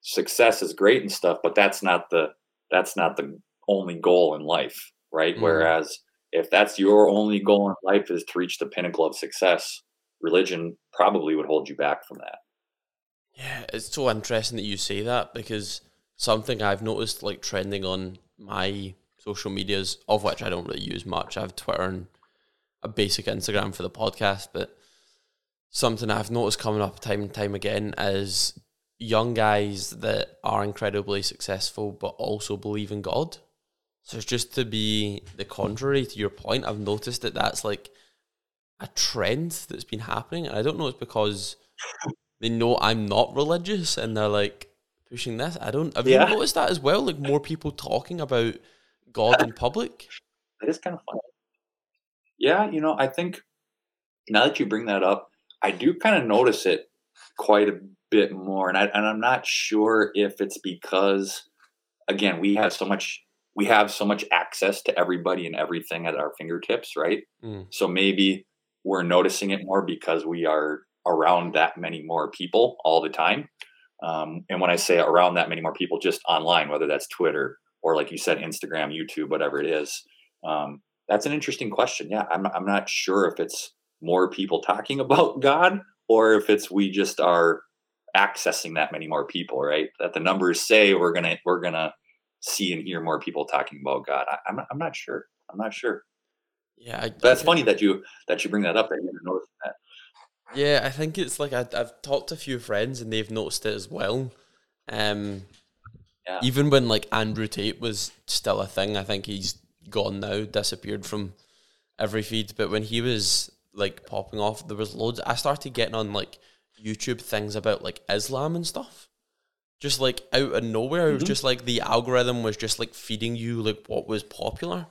success is great and stuff, but that's not the that's not the only goal in life, right? Mm. Whereas if that's your only goal in life is to reach the pinnacle of success, religion probably would hold you back from that. Yeah, it's so interesting that you say that because something I've noticed like trending on my social medias, of which I don't really use much. I have Twitter and a basic Instagram for the podcast, but something I've noticed coming up time and time again is young guys that are incredibly successful but also believe in God. So it's just to be the contrary to your point, I've noticed that that's like a trend that's been happening. And I don't know it's because they know I'm not religious and they're like pushing this. I don't have yeah. you noticed that as well? Like more people talking about God in public? It is kind of funny. Yeah, you know, I think now that you bring that up, I do kind of notice it quite a bit more. And I and I'm not sure if it's because again, we have so much we have so much access to everybody and everything at our fingertips, right? Mm. So maybe we're noticing it more because we are around that many more people all the time. Um, and when I say around that many more people, just online, whether that's Twitter or like you said, Instagram, YouTube, whatever it is. Um, that's an interesting question. Yeah, I'm, I'm not sure if it's more people talking about God or if it's we just are accessing that many more people, right? That the numbers say we're gonna we're gonna see and hear more people talking about God. I, am I'm, I'm not sure. I'm not sure. Yeah, I, that's I, funny that you that you bring that up. That you noticed that. Yeah, I think it's like I, I've talked to a few friends and they've noticed it as well. Um, yeah. Even when like Andrew Tate was still a thing, I think he's gone now, disappeared from every feed. But when he was like popping off, there was loads. I started getting on like YouTube things about like Islam and stuff just like out of nowhere. Mm-hmm. It was mm-hmm. just like the algorithm was just like feeding you like what was popular.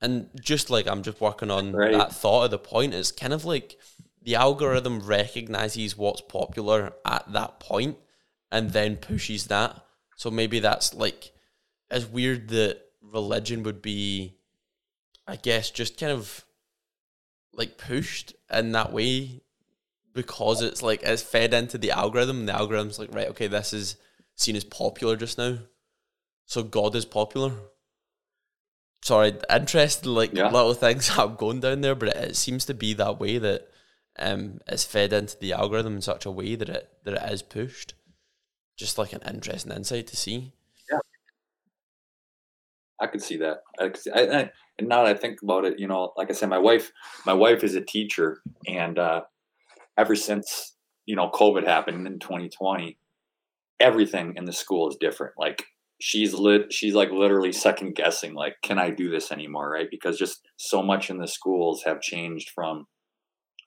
And just like I'm just working on right. that thought of the point is kind of like the algorithm recognizes what's popular at that point and then pushes that. So maybe that's like as weird that religion would be I guess just kind of like pushed in that way because it's like it's fed into the algorithm and the algorithm's like, right, okay, this is seen as popular just now. So God is popular. Sorry, interesting like yeah. little things I'm going down there, but it, it, seems to be that way that um it's fed into the algorithm in such a way that it that it is pushed. Just like an interesting insight to see. I could see that. I could see, I, I, and now that I think about it, you know, like I said, my wife, my wife is a teacher, and uh, ever since you know COVID happened in 2020, everything in the school is different. Like she's lit she's like literally second guessing like can I do this anymore, right? Because just so much in the schools have changed from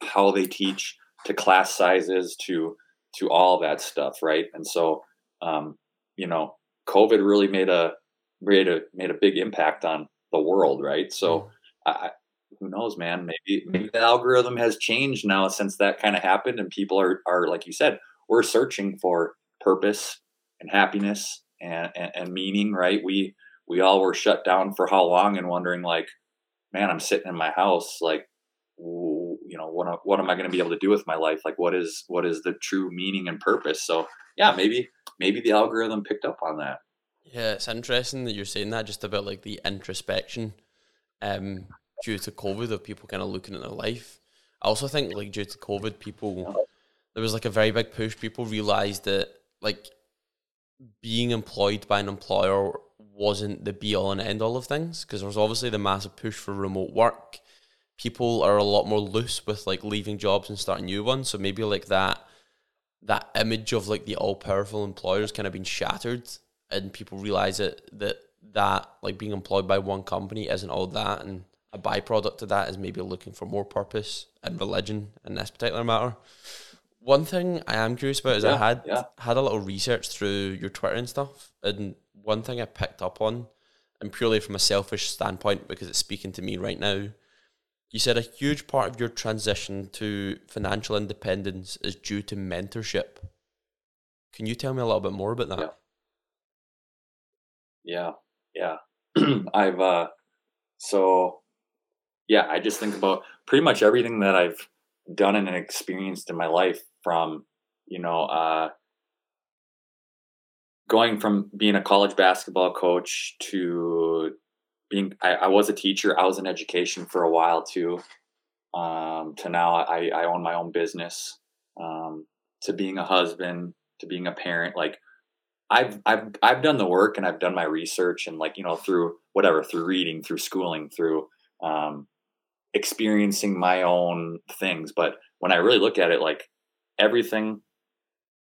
how they teach to class sizes to to all that stuff, right? And so um, you know, COVID really made a made a made a big impact on the world, right? So mm. I, who knows, man? Maybe maybe the algorithm has changed now since that kind of happened, and people are are like you said, we're searching for purpose and happiness and, and, and meaning, right? We we all were shut down for how long and wondering like, man, I'm sitting in my house, like, you know, what what am I going to be able to do with my life? Like, what is what is the true meaning and purpose? So yeah, maybe maybe the algorithm picked up on that. Yeah, it's interesting that you're saying that just about like the introspection um, due to COVID of people kind of looking at their life. I also think like due to COVID, people there was like a very big push. People realized that like being employed by an employer wasn't the be all and end all of things because there was obviously the massive push for remote work. People are a lot more loose with like leaving jobs and starting new ones. So maybe like that that image of like the all powerful employers kind of been shattered and people realize it that that like being employed by one company isn't all that and a byproduct of that is maybe looking for more purpose and religion in this particular matter. One thing I am curious about is yeah, I had yeah. had a little research through your Twitter and stuff, and one thing I picked up on, and purely from a selfish standpoint because it's speaking to me right now, you said a huge part of your transition to financial independence is due to mentorship. Can you tell me a little bit more about that? Yeah, yeah. yeah. I've uh, so yeah, I just think about pretty much everything that I've done and experienced in my life from you know uh, going from being a college basketball coach to being I, I, was a teacher i was in education for a while too um, to now I, I own my own business um, to being a husband to being a parent like I've I've I've done the work and I've done my research and like you know through whatever through reading through schooling through um, experiencing my own things but when I really look at it like everything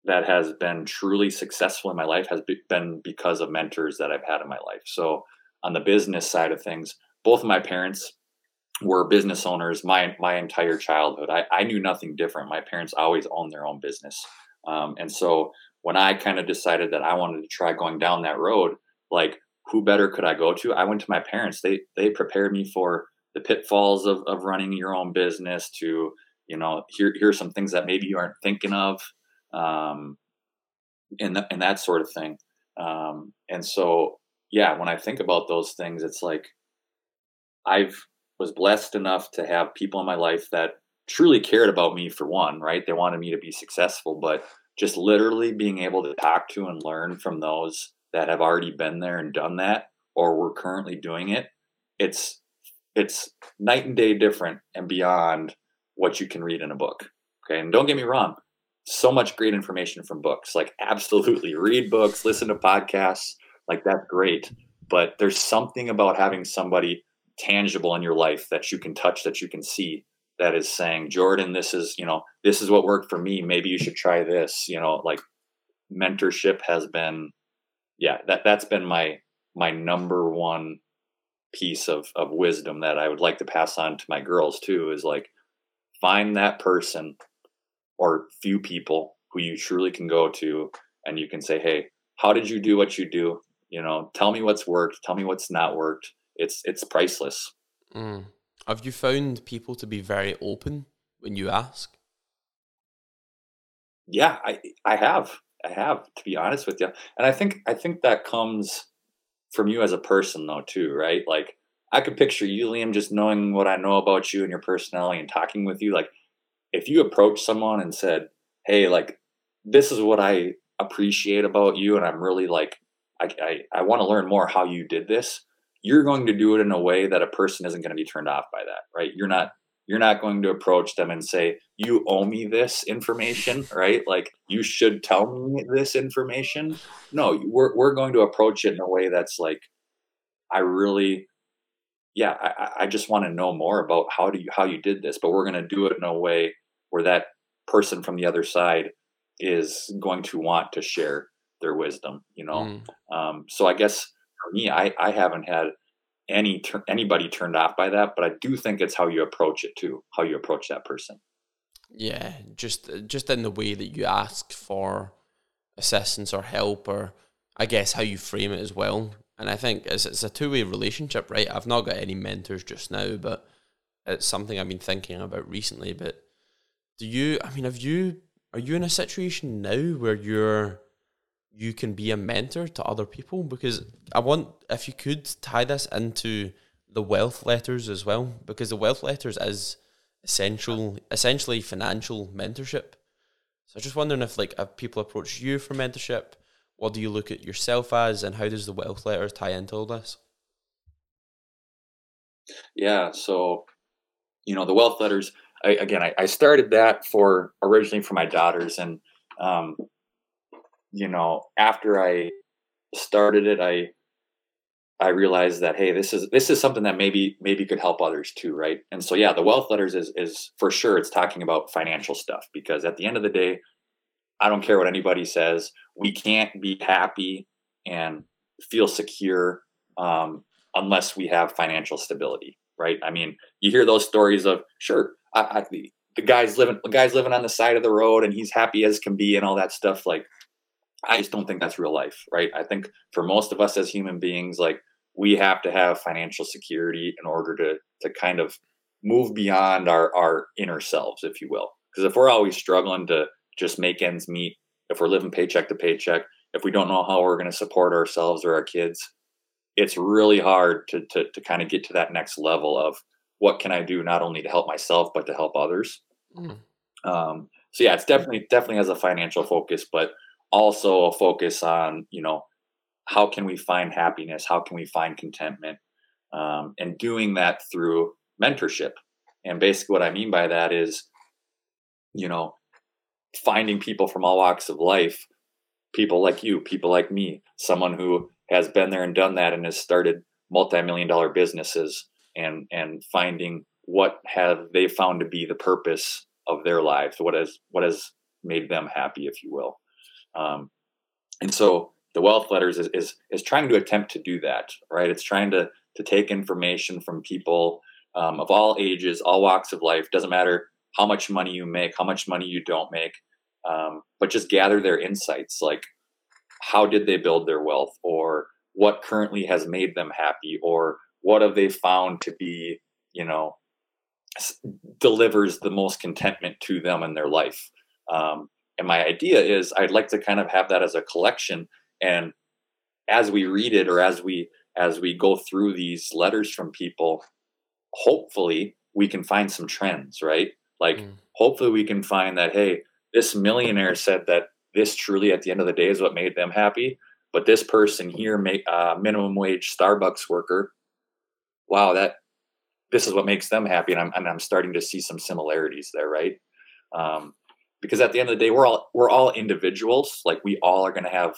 that has been truly successful in my life has been because of mentors that I've had in my life. So on the business side of things, both of my parents were business owners my my entire childhood. I, I knew nothing different. My parents always owned their own business. Um, and so when I kind of decided that I wanted to try going down that road, like who better could I go to? I went to my parents. They they prepared me for the pitfalls of, of running your own business to, you know, here here's some things that maybe you aren't thinking of um, and, th- and that sort of thing. Um, and so, yeah, when I think about those things, it's like I've was blessed enough to have people in my life that truly cared about me for one, right? They wanted me to be successful, but just literally being able to talk to and learn from those that have already been there and done that or were currently doing it, it's it's night and day different and beyond what you can read in a book. Okay. And don't get me wrong, so much great information from books. Like, absolutely read books, listen to podcasts. Like, that's great. But there's something about having somebody tangible in your life that you can touch, that you can see, that is saying, Jordan, this is, you know, this is what worked for me. Maybe you should try this. You know, like mentorship has been, yeah, that that's been my my number one piece of of wisdom that I would like to pass on to my girls too. Is like find that person or few people who you truly can go to and you can say, hey, how did you do what you do? You know, tell me what's worked, tell me what's not worked. It's it's priceless. Mm. Have you found people to be very open when you ask? Yeah, I I have. I have, to be honest with you. And I think I think that comes from you as a person though too, right? Like I could picture you, Liam, just knowing what I know about you and your personality and talking with you. Like if you approach someone and said, "Hey, like this is what I appreciate about you, and I'm really like, I I, I want to learn more how you did this," you're going to do it in a way that a person isn't going to be turned off by that, right? You're not you're not going to approach them and say, "You owe me this information," right? Like you should tell me this information. No, we're we're going to approach it in a way that's like, I really yeah, I, I just want to know more about how do you how you did this, but we're going to do it in a way where that person from the other side is going to want to share their wisdom you know mm. um, so i guess for me i, I haven't had any anybody turned off by that but i do think it's how you approach it too how you approach that person yeah just just in the way that you ask for assistance or help or i guess how you frame it as well and i think it's, it's a two-way relationship right i've not got any mentors just now but it's something i've been thinking about recently but do you? I mean, have you? Are you in a situation now where you're you can be a mentor to other people because I want if you could tie this into the wealth letters as well because the wealth letters is essential essentially financial mentorship. So I'm just wondering if like if people approach you for mentorship, what do you look at yourself as and how does the wealth letters tie into all this? Yeah, so you know the wealth letters. I, again, I, I started that for originally for my daughters, and um, you know after I started it, I I realized that hey, this is this is something that maybe maybe could help others too, right? And so yeah, the wealth letters is is for sure it's talking about financial stuff because at the end of the day, I don't care what anybody says, we can't be happy and feel secure um, unless we have financial stability, right? I mean, you hear those stories of sure, I, I, the, the guy's living the guy's living on the side of the road and he's happy as can be and all that stuff. Like, I just don't think that's real life, right? I think for most of us as human beings, like we have to have financial security in order to to kind of move beyond our our inner selves, if you will. Because if we're always struggling to just make ends meet, if we're living paycheck to paycheck, if we don't know how we're going to support ourselves or our kids, it's really hard to, to, to kind of get to that next level of what can I do not only to help myself but to help others. Mm. Um, so yeah, it's definitely definitely has a financial focus, but also a focus on you know how can we find happiness, how can we find contentment, um, and doing that through mentorship. And basically, what I mean by that is, you know, finding people from all walks of life, people like you, people like me, someone who has been there and done that and has started multi-million dollar businesses and and finding what have they found to be the purpose of their lives what has what has made them happy if you will um, and so the wealth letters is, is is trying to attempt to do that right? It's trying to to take information from people um, of all ages all walks of life doesn't matter how much money you make how much money you don't make um, but just gather their insights like how did they build their wealth or what currently has made them happy or what have they found to be you know delivers the most contentment to them in their life. Um, and my idea is i'd like to kind of have that as a collection. And as we read it or as we as we go through these letters from people hopefully we can find some trends right? Like mm. hopefully we can find that hey this millionaire said that this truly at the end of the day is what made them happy but this person here make uh, minimum wage starbucks worker wow that this is what makes them happy. And i'm, and I'm starting to see some similarities there right? Um, because at the end of the day we're all we're all individuals like we all are going to have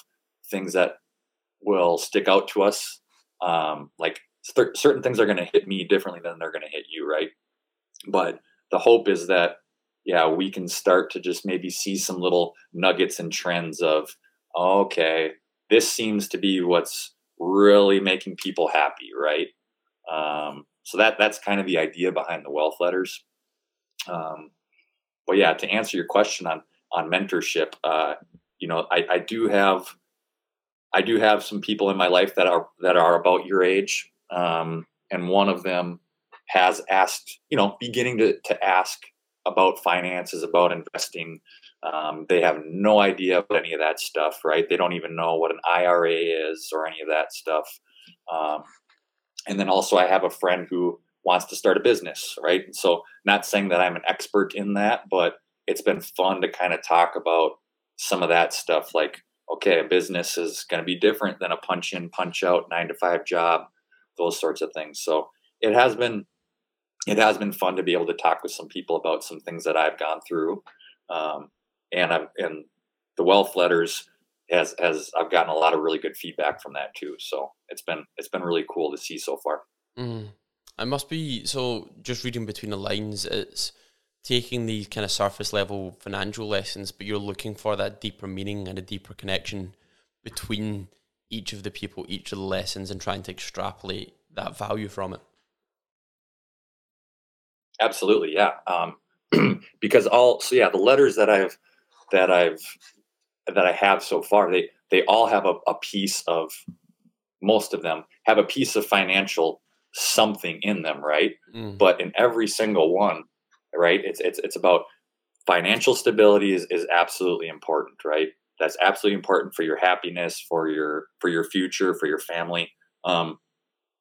things that will stick out to us um, like certain things are going to hit me differently than they're going to hit you right but the hope is that yeah, we can start to just maybe see some little nuggets and trends of, okay, this seems to be what's really making people happy, right? Um, so that that's kind of the idea behind the wealth letters. Um, but yeah, to answer your question on on mentorship, uh, you know, I, I do have I do have some people in my life that are that are about your age, um, and one of them has asked, you know, beginning to to ask about finances, about investing. Um, they have no idea about any of that stuff, right? They don't even know what an IRA is or any of that stuff. Um, and then also, I have a friend who wants to start a business, right? so, not saying that I'm an expert in that, but it's been fun to kind of talk about some of that stuff. Like, okay, a business is going to be different than a punch in, punch out, nine to five job, those sorts of things. So, it has been it has been fun to be able to talk with some people about some things that I've gone through. Um, and I've, and the wealth letters has, has, I've gotten a lot of really good feedback from that too. So it's been, it's been really cool to see so far. Mm. It must be, so just reading between the lines, it's taking these kind of surface level financial lessons, but you're looking for that deeper meaning and a deeper connection between each of the people, each of the lessons and trying to extrapolate that value from it. Absolutely, yeah. Um, because all so yeah, the letters that I've that I've that I have so far, they they all have a, a piece of most of them have a piece of financial something in them, right? Mm. But in every single one, right, it's it's it's about financial stability is, is absolutely important, right? that's absolutely important for your happiness, for your for your future, for your family. Um,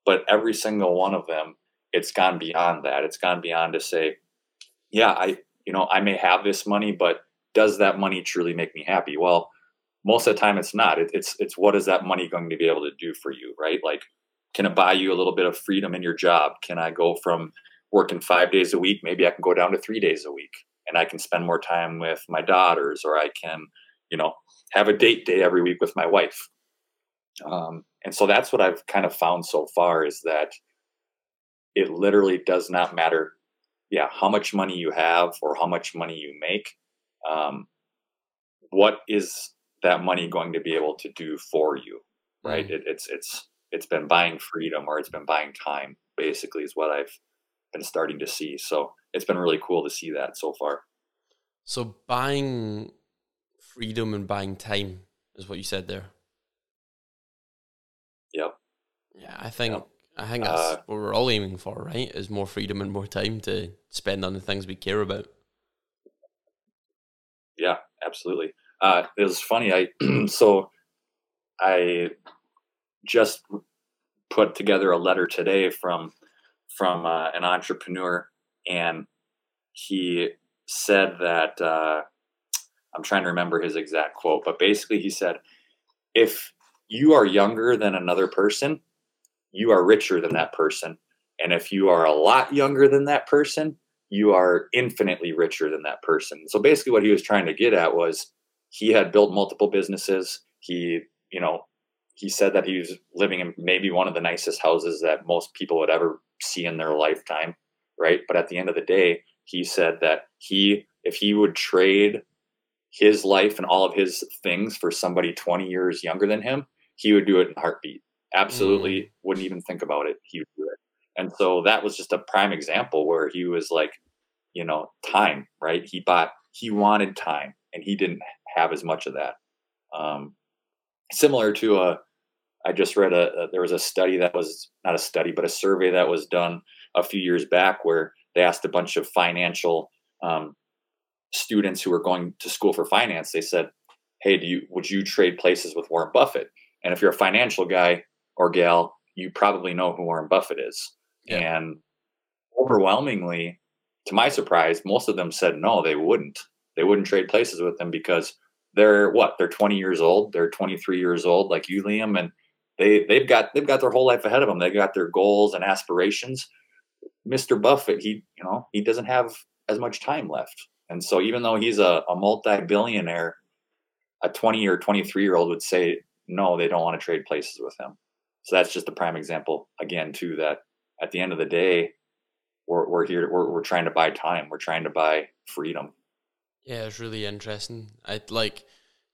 but every single one of them, it's gone beyond that. It's gone beyond to say, yeah, I you know I may have this money, but does that money truly make me happy? Well, most of the time it's not. It, it's it's what is that money going to be able to do for you, right? Like, can it buy you a little bit of freedom in your job? Can I go from working five days a week, maybe I can go down to three days a week, and I can spend more time with my daughters, or I can, you know, have a date day every week with my wife. Um, and so that's what I've kind of found so far is that it literally does not matter, yeah, how much money you have or how much money you make. Um, what is that money going to be able to do for you? Right? Mm. It, it's it's it's been buying freedom or it's been buying time. Basically, is what I've been starting to see. So it's been really cool to see that so far. So buying freedom and buying time is what you said there. Yep. Yeah, I think yep. I think that's uh, what we're all aiming for, right? Is more freedom and more time to spend on the things we care about. Yeah, absolutely. Uh, it was funny. I so I just put together a letter today from from uh, an entrepreneur, and he said that uh, I'm trying to remember his exact quote, but basically he said, if you are younger than another person, you are richer than that person. And if you are a lot younger than that person, you are infinitely richer than that person. So basically, what he was trying to get at was he had built multiple businesses. He, you know, he said that he was living in maybe one of the nicest houses that most people would ever see in their lifetime, right? But at the end of the day, he said that he, if he would trade his life and all of his things for somebody 20 years younger than him, he would do it in a heartbeat. Absolutely mm. wouldn't even think about it. He would do it. And so that was just a prime example where he was like, you know, time, right? He bought, he wanted time and he didn't have as much of that. Um, similar to a, I just read a, a, there was a study that was not a study, but a survey that was done a few years back where they asked a bunch of financial um, students who were going to school for finance. They said, "Hey, do you would you trade places with Warren Buffett?" And if you're a financial guy or gal, you probably know who Warren Buffett is. Yeah. And overwhelmingly, to my surprise, most of them said no, they wouldn't. They wouldn't trade places with them because they're what? They're 20 years old. They're 23 years old, like you, Liam, and they they've got they've got their whole life ahead of them. They've got their goals and aspirations. Mr. Buffett, he you know he doesn't have as much time left, and so even though he's a, a multi-billionaire, a 20 or 23 year old would say no, they don't want to trade places with him. So that's just a prime example again too that at the end of the day, we're we're here we're we're trying to buy time. We're trying to buy freedom. Yeah, it's really interesting. I like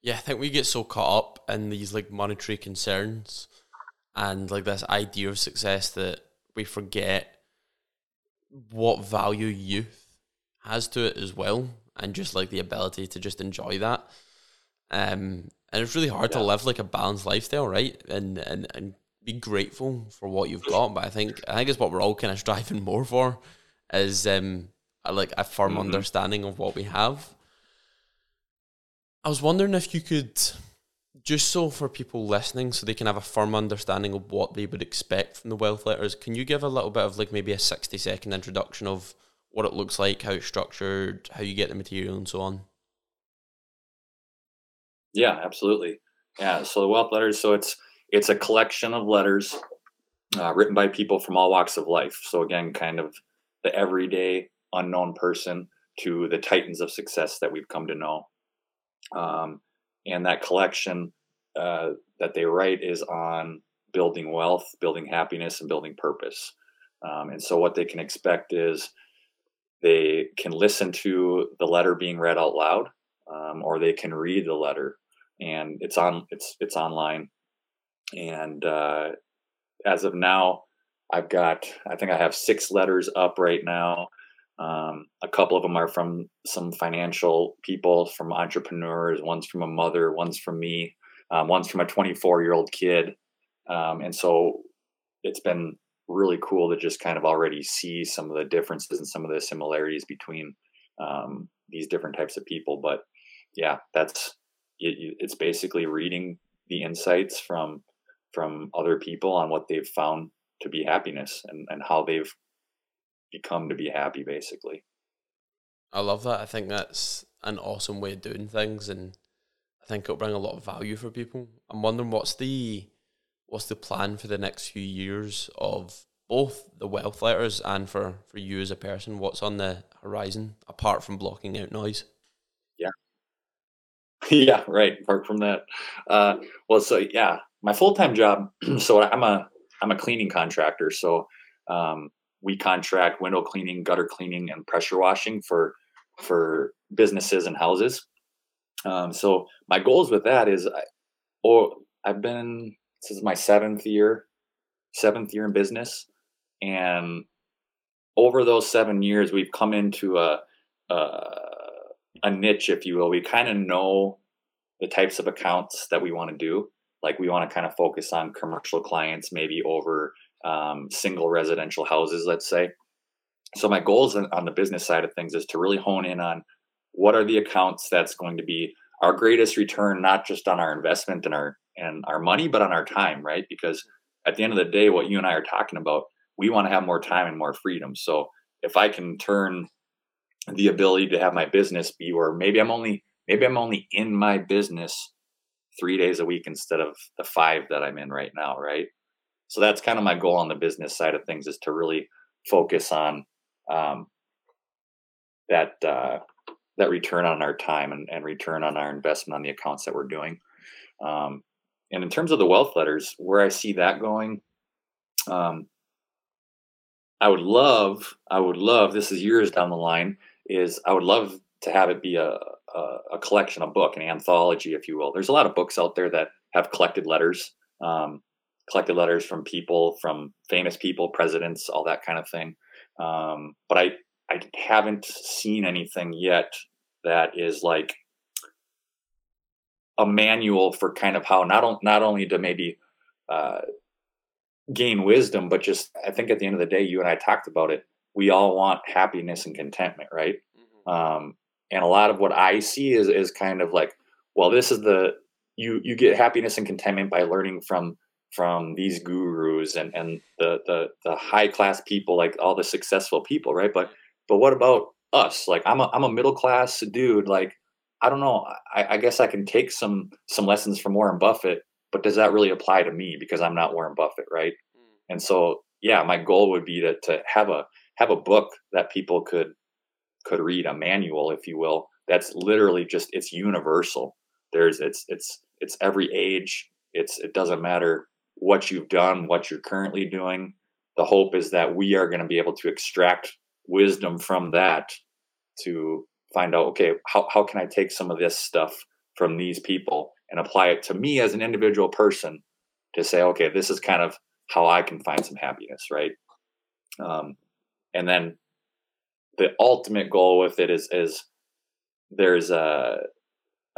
yeah, I think we get so caught up in these like monetary concerns and like this idea of success that we forget what value youth has to it as well and just like the ability to just enjoy that. Um and it's really hard yeah. to live like a balanced lifestyle, right? And and and be grateful for what you've got. But I think I think it's what we're all kind of striving more for is um a, like a firm mm-hmm. understanding of what we have I was wondering if you could, just so for people listening, so they can have a firm understanding of what they would expect from the wealth letters, can you give a little bit of like maybe a 60 second introduction of what it looks like, how it's structured, how you get the material, and so on? Yeah, absolutely. Yeah, so the wealth letters, so it's it's a collection of letters uh, written by people from all walks of life. So again, kind of the everyday unknown person to the titans of success that we've come to know. Um, and that collection uh, that they write is on building wealth, building happiness, and building purpose. Um, and so, what they can expect is they can listen to the letter being read out loud, um, or they can read the letter, and it's on it's it's online. And uh, as of now, I've got I think I have six letters up right now. Um, a couple of them are from some financial people, from entrepreneurs. One's from a mother. One's from me. Um, one's from a 24 year old kid. Um, and so it's been really cool to just kind of already see some of the differences and some of the similarities between um, these different types of people. But yeah, that's it, it's basically reading the insights from from other people on what they've found to be happiness and, and how they've become to be happy basically. I love that. I think that's an awesome way of doing things and i think it'll bring a lot of value for people. I'm wondering what's the what's the plan for the next few years of both the wealth letters and for for you as a person? What's on the horizon apart from blocking out noise? Yeah. Yeah right. Apart from that. Uh, well so yeah my full-time job so i'm a i'm a cleaning contractor so um, we contract window cleaning gutter cleaning and pressure washing for for businesses and houses um, so my goals with that is I, or i've been this is my seventh year seventh year in business and over those seven years, we've come into a a, a niche, if you will. We kind of know the types of accounts that we want to do. Like we want to kind of focus on commercial clients, maybe over um, single residential houses, let's say. So my goals on the business side of things is to really hone in on what are the accounts that's going to be our greatest return, not just on our investment and our and our money, but on our time, right? Because at the end of the day, what you and I are talking about we want to have more time and more freedom. So if I can turn the ability to have my business be where maybe I'm only maybe I'm only in my business three days a week instead of the five that I'm in right now, right? So that's kind of my goal on the business side of things is to really focus on um, that uh, that return on our time and, and, return on our investment on the accounts that we're doing. Um, and in terms of the wealth letters, where I see that going, um, I would love, I would love, this is years down the line, is I would love to have it be a, a, a, collection, a book, an anthology, if you will. There's a lot of books out there that have collected letters, um, collected letters from people, from famous people, presidents, all that kind of thing. Um, but I, I haven't seen anything yet that is like a manual for kind of how not, on, not only to maybe uh, gain wisdom, but just I think at the end of the day, you and I talked about it. We all want happiness and contentment, right? Mm-hmm. Um, and a lot of what I see is is kind of like, well, this is the you you get happiness and contentment by learning from from these gurus and and the the the high class people, like all the successful people, right? But but what about us? Like I'm a I'm a middle class dude. Like I don't know. I, I guess I can take some some lessons from Warren Buffett but does that really apply to me because I'm not Warren Buffett, right? Mm. And so, yeah, my goal would be to to have a have a book that people could could read, a manual, if you will. That's literally just it's universal. There's it's it's it's every age. It's it doesn't matter what you've done, what you're currently doing. The hope is that we are going to be able to extract wisdom from that to find out okay how, how can i take some of this stuff from these people and apply it to me as an individual person to say, okay, this is kind of how I can find some happiness, right? Um, and then the ultimate goal with it is is there's a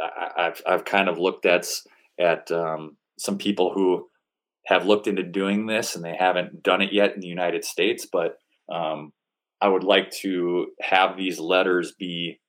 I've I've kind of looked at at um, some people who have looked into doing this and they haven't done it yet in the United States, but um, I would like to have these letters be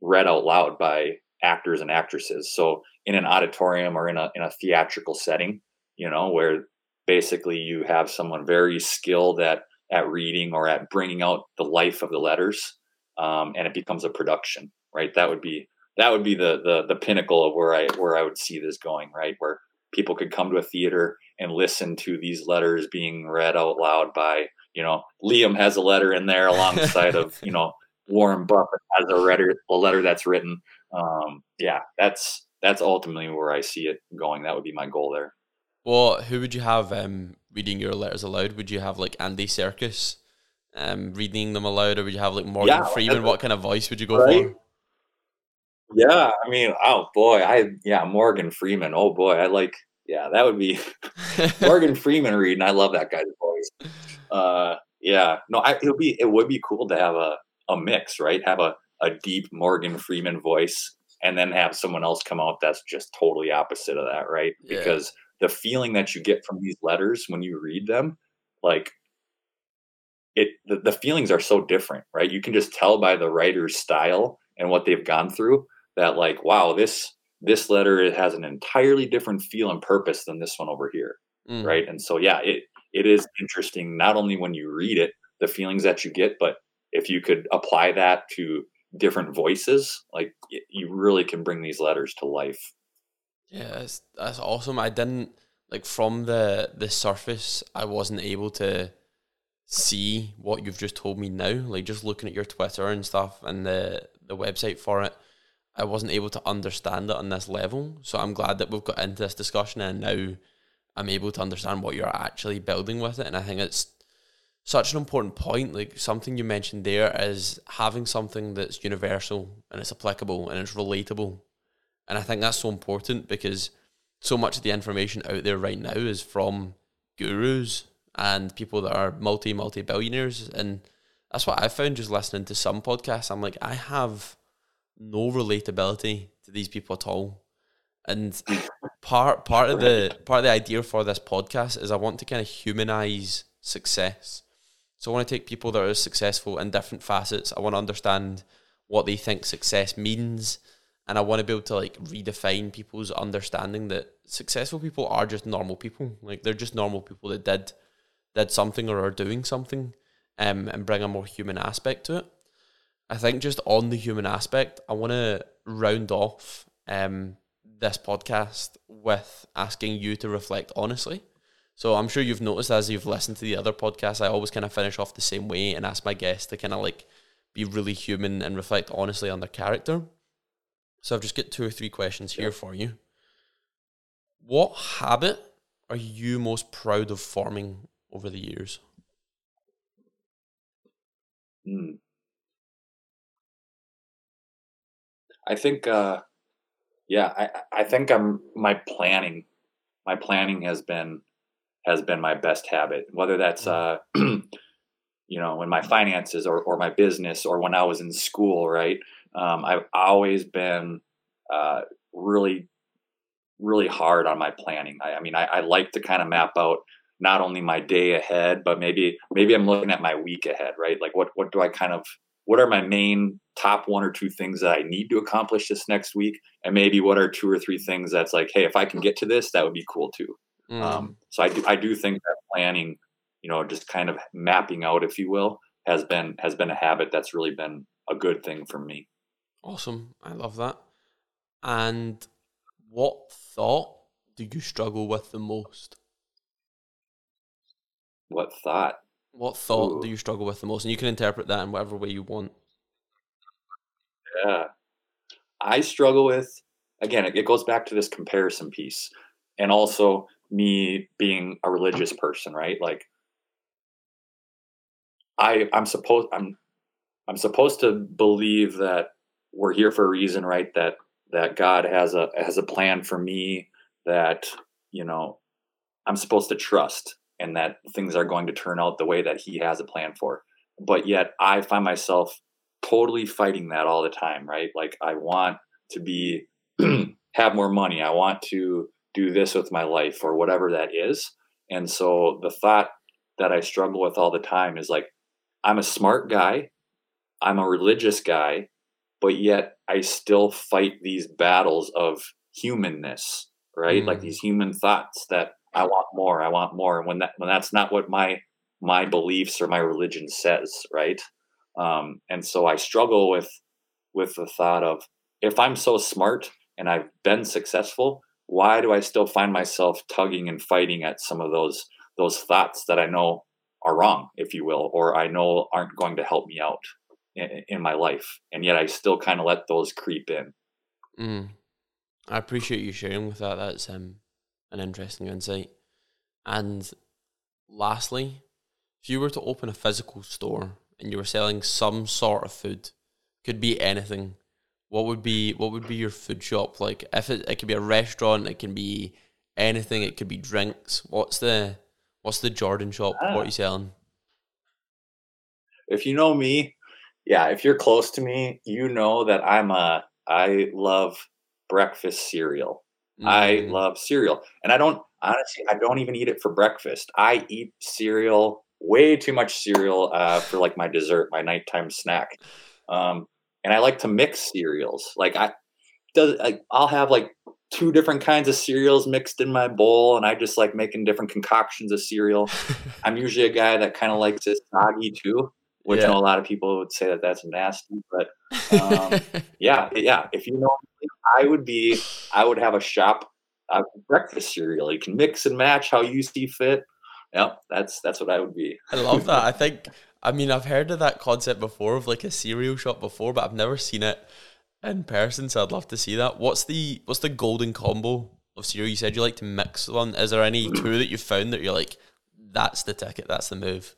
read out loud by actors and actresses. So in an auditorium or in a in a theatrical setting, you know, where basically you have someone very skilled at at reading or at bringing out the life of the letters, um, and it becomes a production, right? That would be that would be the the the pinnacle of where I where I would see this going, right? Where people could come to a theater and listen to these letters being read out loud by you know Liam has a letter in there alongside of you know Warren Buffett has a letter a letter that's written. Um, yeah, that's that's ultimately where I see it going. That would be my goal there. Well, who would you have um, reading your letters aloud? Would you have like Andy Serkis um, reading them aloud, or would you have like Morgan yeah, Freeman? What kind of voice would you go right? for? Yeah, I mean, oh boy, I yeah, Morgan Freeman. Oh boy, I like yeah, that would be Morgan Freeman reading. I love that guy's voice. Uh, yeah, no, I, it would be it would be cool to have a a mix, right? Have a a deep Morgan Freeman voice and then have someone else come out that's just totally opposite of that, right? Yeah. Because the feeling that you get from these letters when you read them, like it, the, the feelings are so different, right? You can just tell by the writer's style and what they've gone through that, like, wow, this this letter it has an entirely different feel and purpose than this one over here mm. right? And so yeah it it is interesting not only when you read it the feelings that you get but if you could apply that to different voices like you really can bring these letters to life. Yeah that's, that's awesome. I didn't like from the the surface i wasn't able to see what you've just told me now like just looking at your twitter and stuff and the the website for it i wasn't able to understand it on this level so i'm glad that we've got into this discussion and now i'm able to understand what you're actually building with it and i think it's such an important point. Like something you mentioned there is having something that's universal and it's applicable and it's relatable. And I think that's so important because so much of the information out there right now is from gurus and people that are multi multi billionaires and that's what I found just listening to some podcasts. I'm like, I have no relatability to these people at all. And part part of the part of the idea for this podcast is I want to kind of humanize success. So I want to take people that are successful in different facets. I want to understand what they think success means. And I want to be able to like redefine people's understanding that successful people are just normal people. Like they're just normal people that did did something or are doing something um, and bring a more human aspect to it. I think just on the human aspect, I want to round off um, this podcast with asking you to reflect honestly so I'm sure you've noticed as you've listened to the other podcasts, I always kind of finish off the same way and ask my guests to kind of like be really human and reflect honestly on their character. So I've just got two or three questions here for you. What habit are you most proud of forming over the years? Hmm. I think, uh, yeah, I, I think I'm my planning. My planning has been has been my best habit, whether that's, mm. uh, you know, in my finances or, or my business or when I was in school, right? Um, I've always been uh, really, really hard on my planning. I, I mean, I, I like to kind of map out not only my day ahead, but maybe maybe I'm looking at my week ahead, right? Like what what do I kind of what are my main top one or two things that I need to accomplish this next week, and maybe what are two or three things that's like, hey, if I can get to this, that would be cool too. Mm. Um, so I do, I do think that planning, you know, just kind of mapping out, if you will, has been has been a habit that's really been a good thing for me. Awesome, I love that. And what thought do you struggle with the most? What thought? What thought Ooh. do you struggle with the most? And you can interpret that in whatever way you want. Yeah. I struggle with, again, it, it goes back to this comparison piece. And also, me being a religious person, right? Like I I'm supposed I'm I'm supposed to believe that we're here for a reason, right? That that God has a has a plan for me that, you know, I'm supposed to trust and that things are going to turn out the way that he has a plan for. But yet I find myself totally fighting that all the time, right? Like I want to be have more money. I want to do this with my life or whatever that is. And so the thought that I struggle with all the time is like, I'm a smart guy, I'm a religious guy, but yet I still fight these battles of humanness, right? Mm. Like these human thoughts that I want more, I want more. And when that when that's not what my my beliefs or my religion says, right? Um, and so I struggle with with the thought of if I'm so smart and I've been successful, why do I still find myself tugging and fighting at some of those those thoughts that I know are wrong, if you will, or I know aren't going to help me out in, in my life, and yet I still kind of let those creep in. Mm. I appreciate you sharing with that. That's um, an interesting insight. And lastly, if you were to open a physical store and you were selling some sort of food, could be anything, what would be what would be your food shop like? If it it could be a restaurant, it can be anything. It could be drinks. What's the what's the Jordan shop? What are you selling? If you know me, yeah. If you're close to me, you know that I'm a I love breakfast cereal. Mm. I love cereal, and I don't honestly. I don't even eat it for breakfast. I eat cereal way too much cereal uh, for like my dessert, my nighttime snack. Um, and I like to mix cereals. Like I, does like I'll have like two different kinds of cereals mixed in my bowl, and I just like making different concoctions of cereal. I'm usually a guy that kind of likes it soggy too, which Yeah. A lot of people would say that that's nasty, but um, yeah, yeah. If you know, I would be, I would have a shop uh, breakfast cereal. You can mix and match how you see fit. Yep, that's that's what I would be. I love that. I think I mean I've heard of that concept before of like a cereal shop before, but I've never seen it in person, so I'd love to see that. What's the what's the golden combo of cereal? You said you like to mix one. Is there any two that you found that you're like, that's the ticket, that's the move?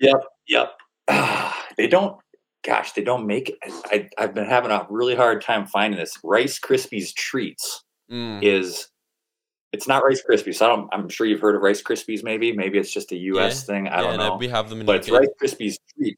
Yep, yep. they don't. Gosh, they don't make. I, I've been having a really hard time finding this. Rice Krispies treats Mm. is. It's not Rice Krispies. So I don't, I'm sure you've heard of Rice Krispies. Maybe, maybe it's just a U.S. thing. I Yeah, don't know. we have them in but it's Rice Krispies treat.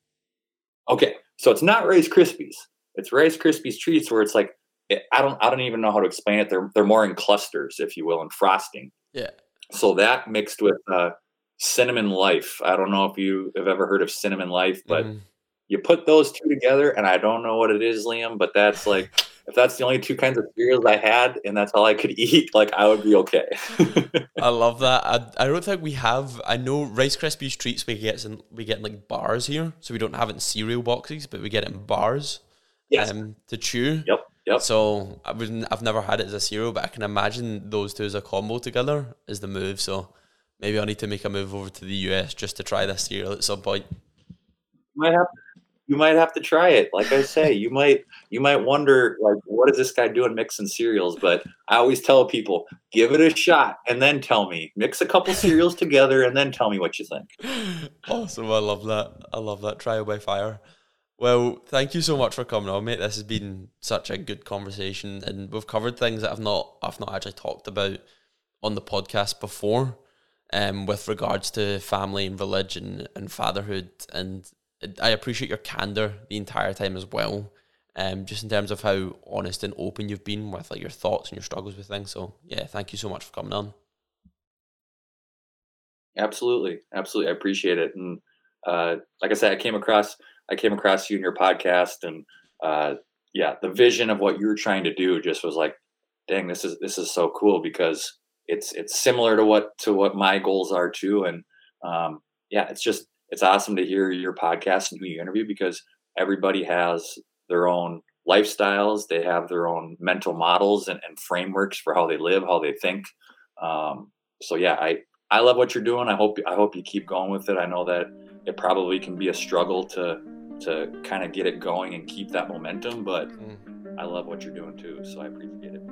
Okay, so it's not Rice Krispies. It's Rice Krispies treats where it's like it, I don't I don't even know how to explain it. They're they're more in clusters, if you will, in frosting. Yeah. So that mixed with uh, cinnamon life. I don't know if you have ever heard of cinnamon life, but Mm. you put those two together, and I don't know what it is, Liam, but that's like if that's the only two kinds of cereals I had, and that's all I could eat, like I would be okay. I love that. I, I don't think we have. I know Rice Krispies treats we get in we get in like bars here, so we don't have it in cereal boxes, but we get it in bars. yes. Um, to chew. Yep. Yep. So I wouldn't. I've never had it as a cereal, but I can imagine those two as a combo together is the move. So maybe I need to make a move over to the US just to try this cereal at some point. You might have you might have to try it. Like I say, you might you might wonder like what is this guy doing mixing cereals? But I always tell people, give it a shot and then tell me. Mix a couple cereals together and then tell me what you think. Awesome. I love that. I love that trial by fire. Well, thank you so much for coming on, mate. This has been such a good conversation, and we've covered things that I've not I've not actually talked about on the podcast before, um, with regards to family and religion and fatherhood. And I appreciate your candor the entire time as well, um, just in terms of how honest and open you've been with like your thoughts and your struggles with things. So yeah, thank you so much for coming on. Absolutely, absolutely. I appreciate it. And uh, like I said, I came across I came across you in your podcast, and uh, yeah, the vision of what you were trying to do just was like, dang, this is this is so cool because it's it's similar to what to what my goals are too. And um, yeah, it's just it's awesome to hear your podcast and who you interview because everybody has their own lifestyles, they have their own mental models and, and frameworks for how they live, how they think. Um, so yeah, I I love what you're doing. I hope I hope you keep going with it. I know that it probably can be a struggle to to kind of get it going and keep that momentum, but Mm. I love what you're doing too. So I appreciate it.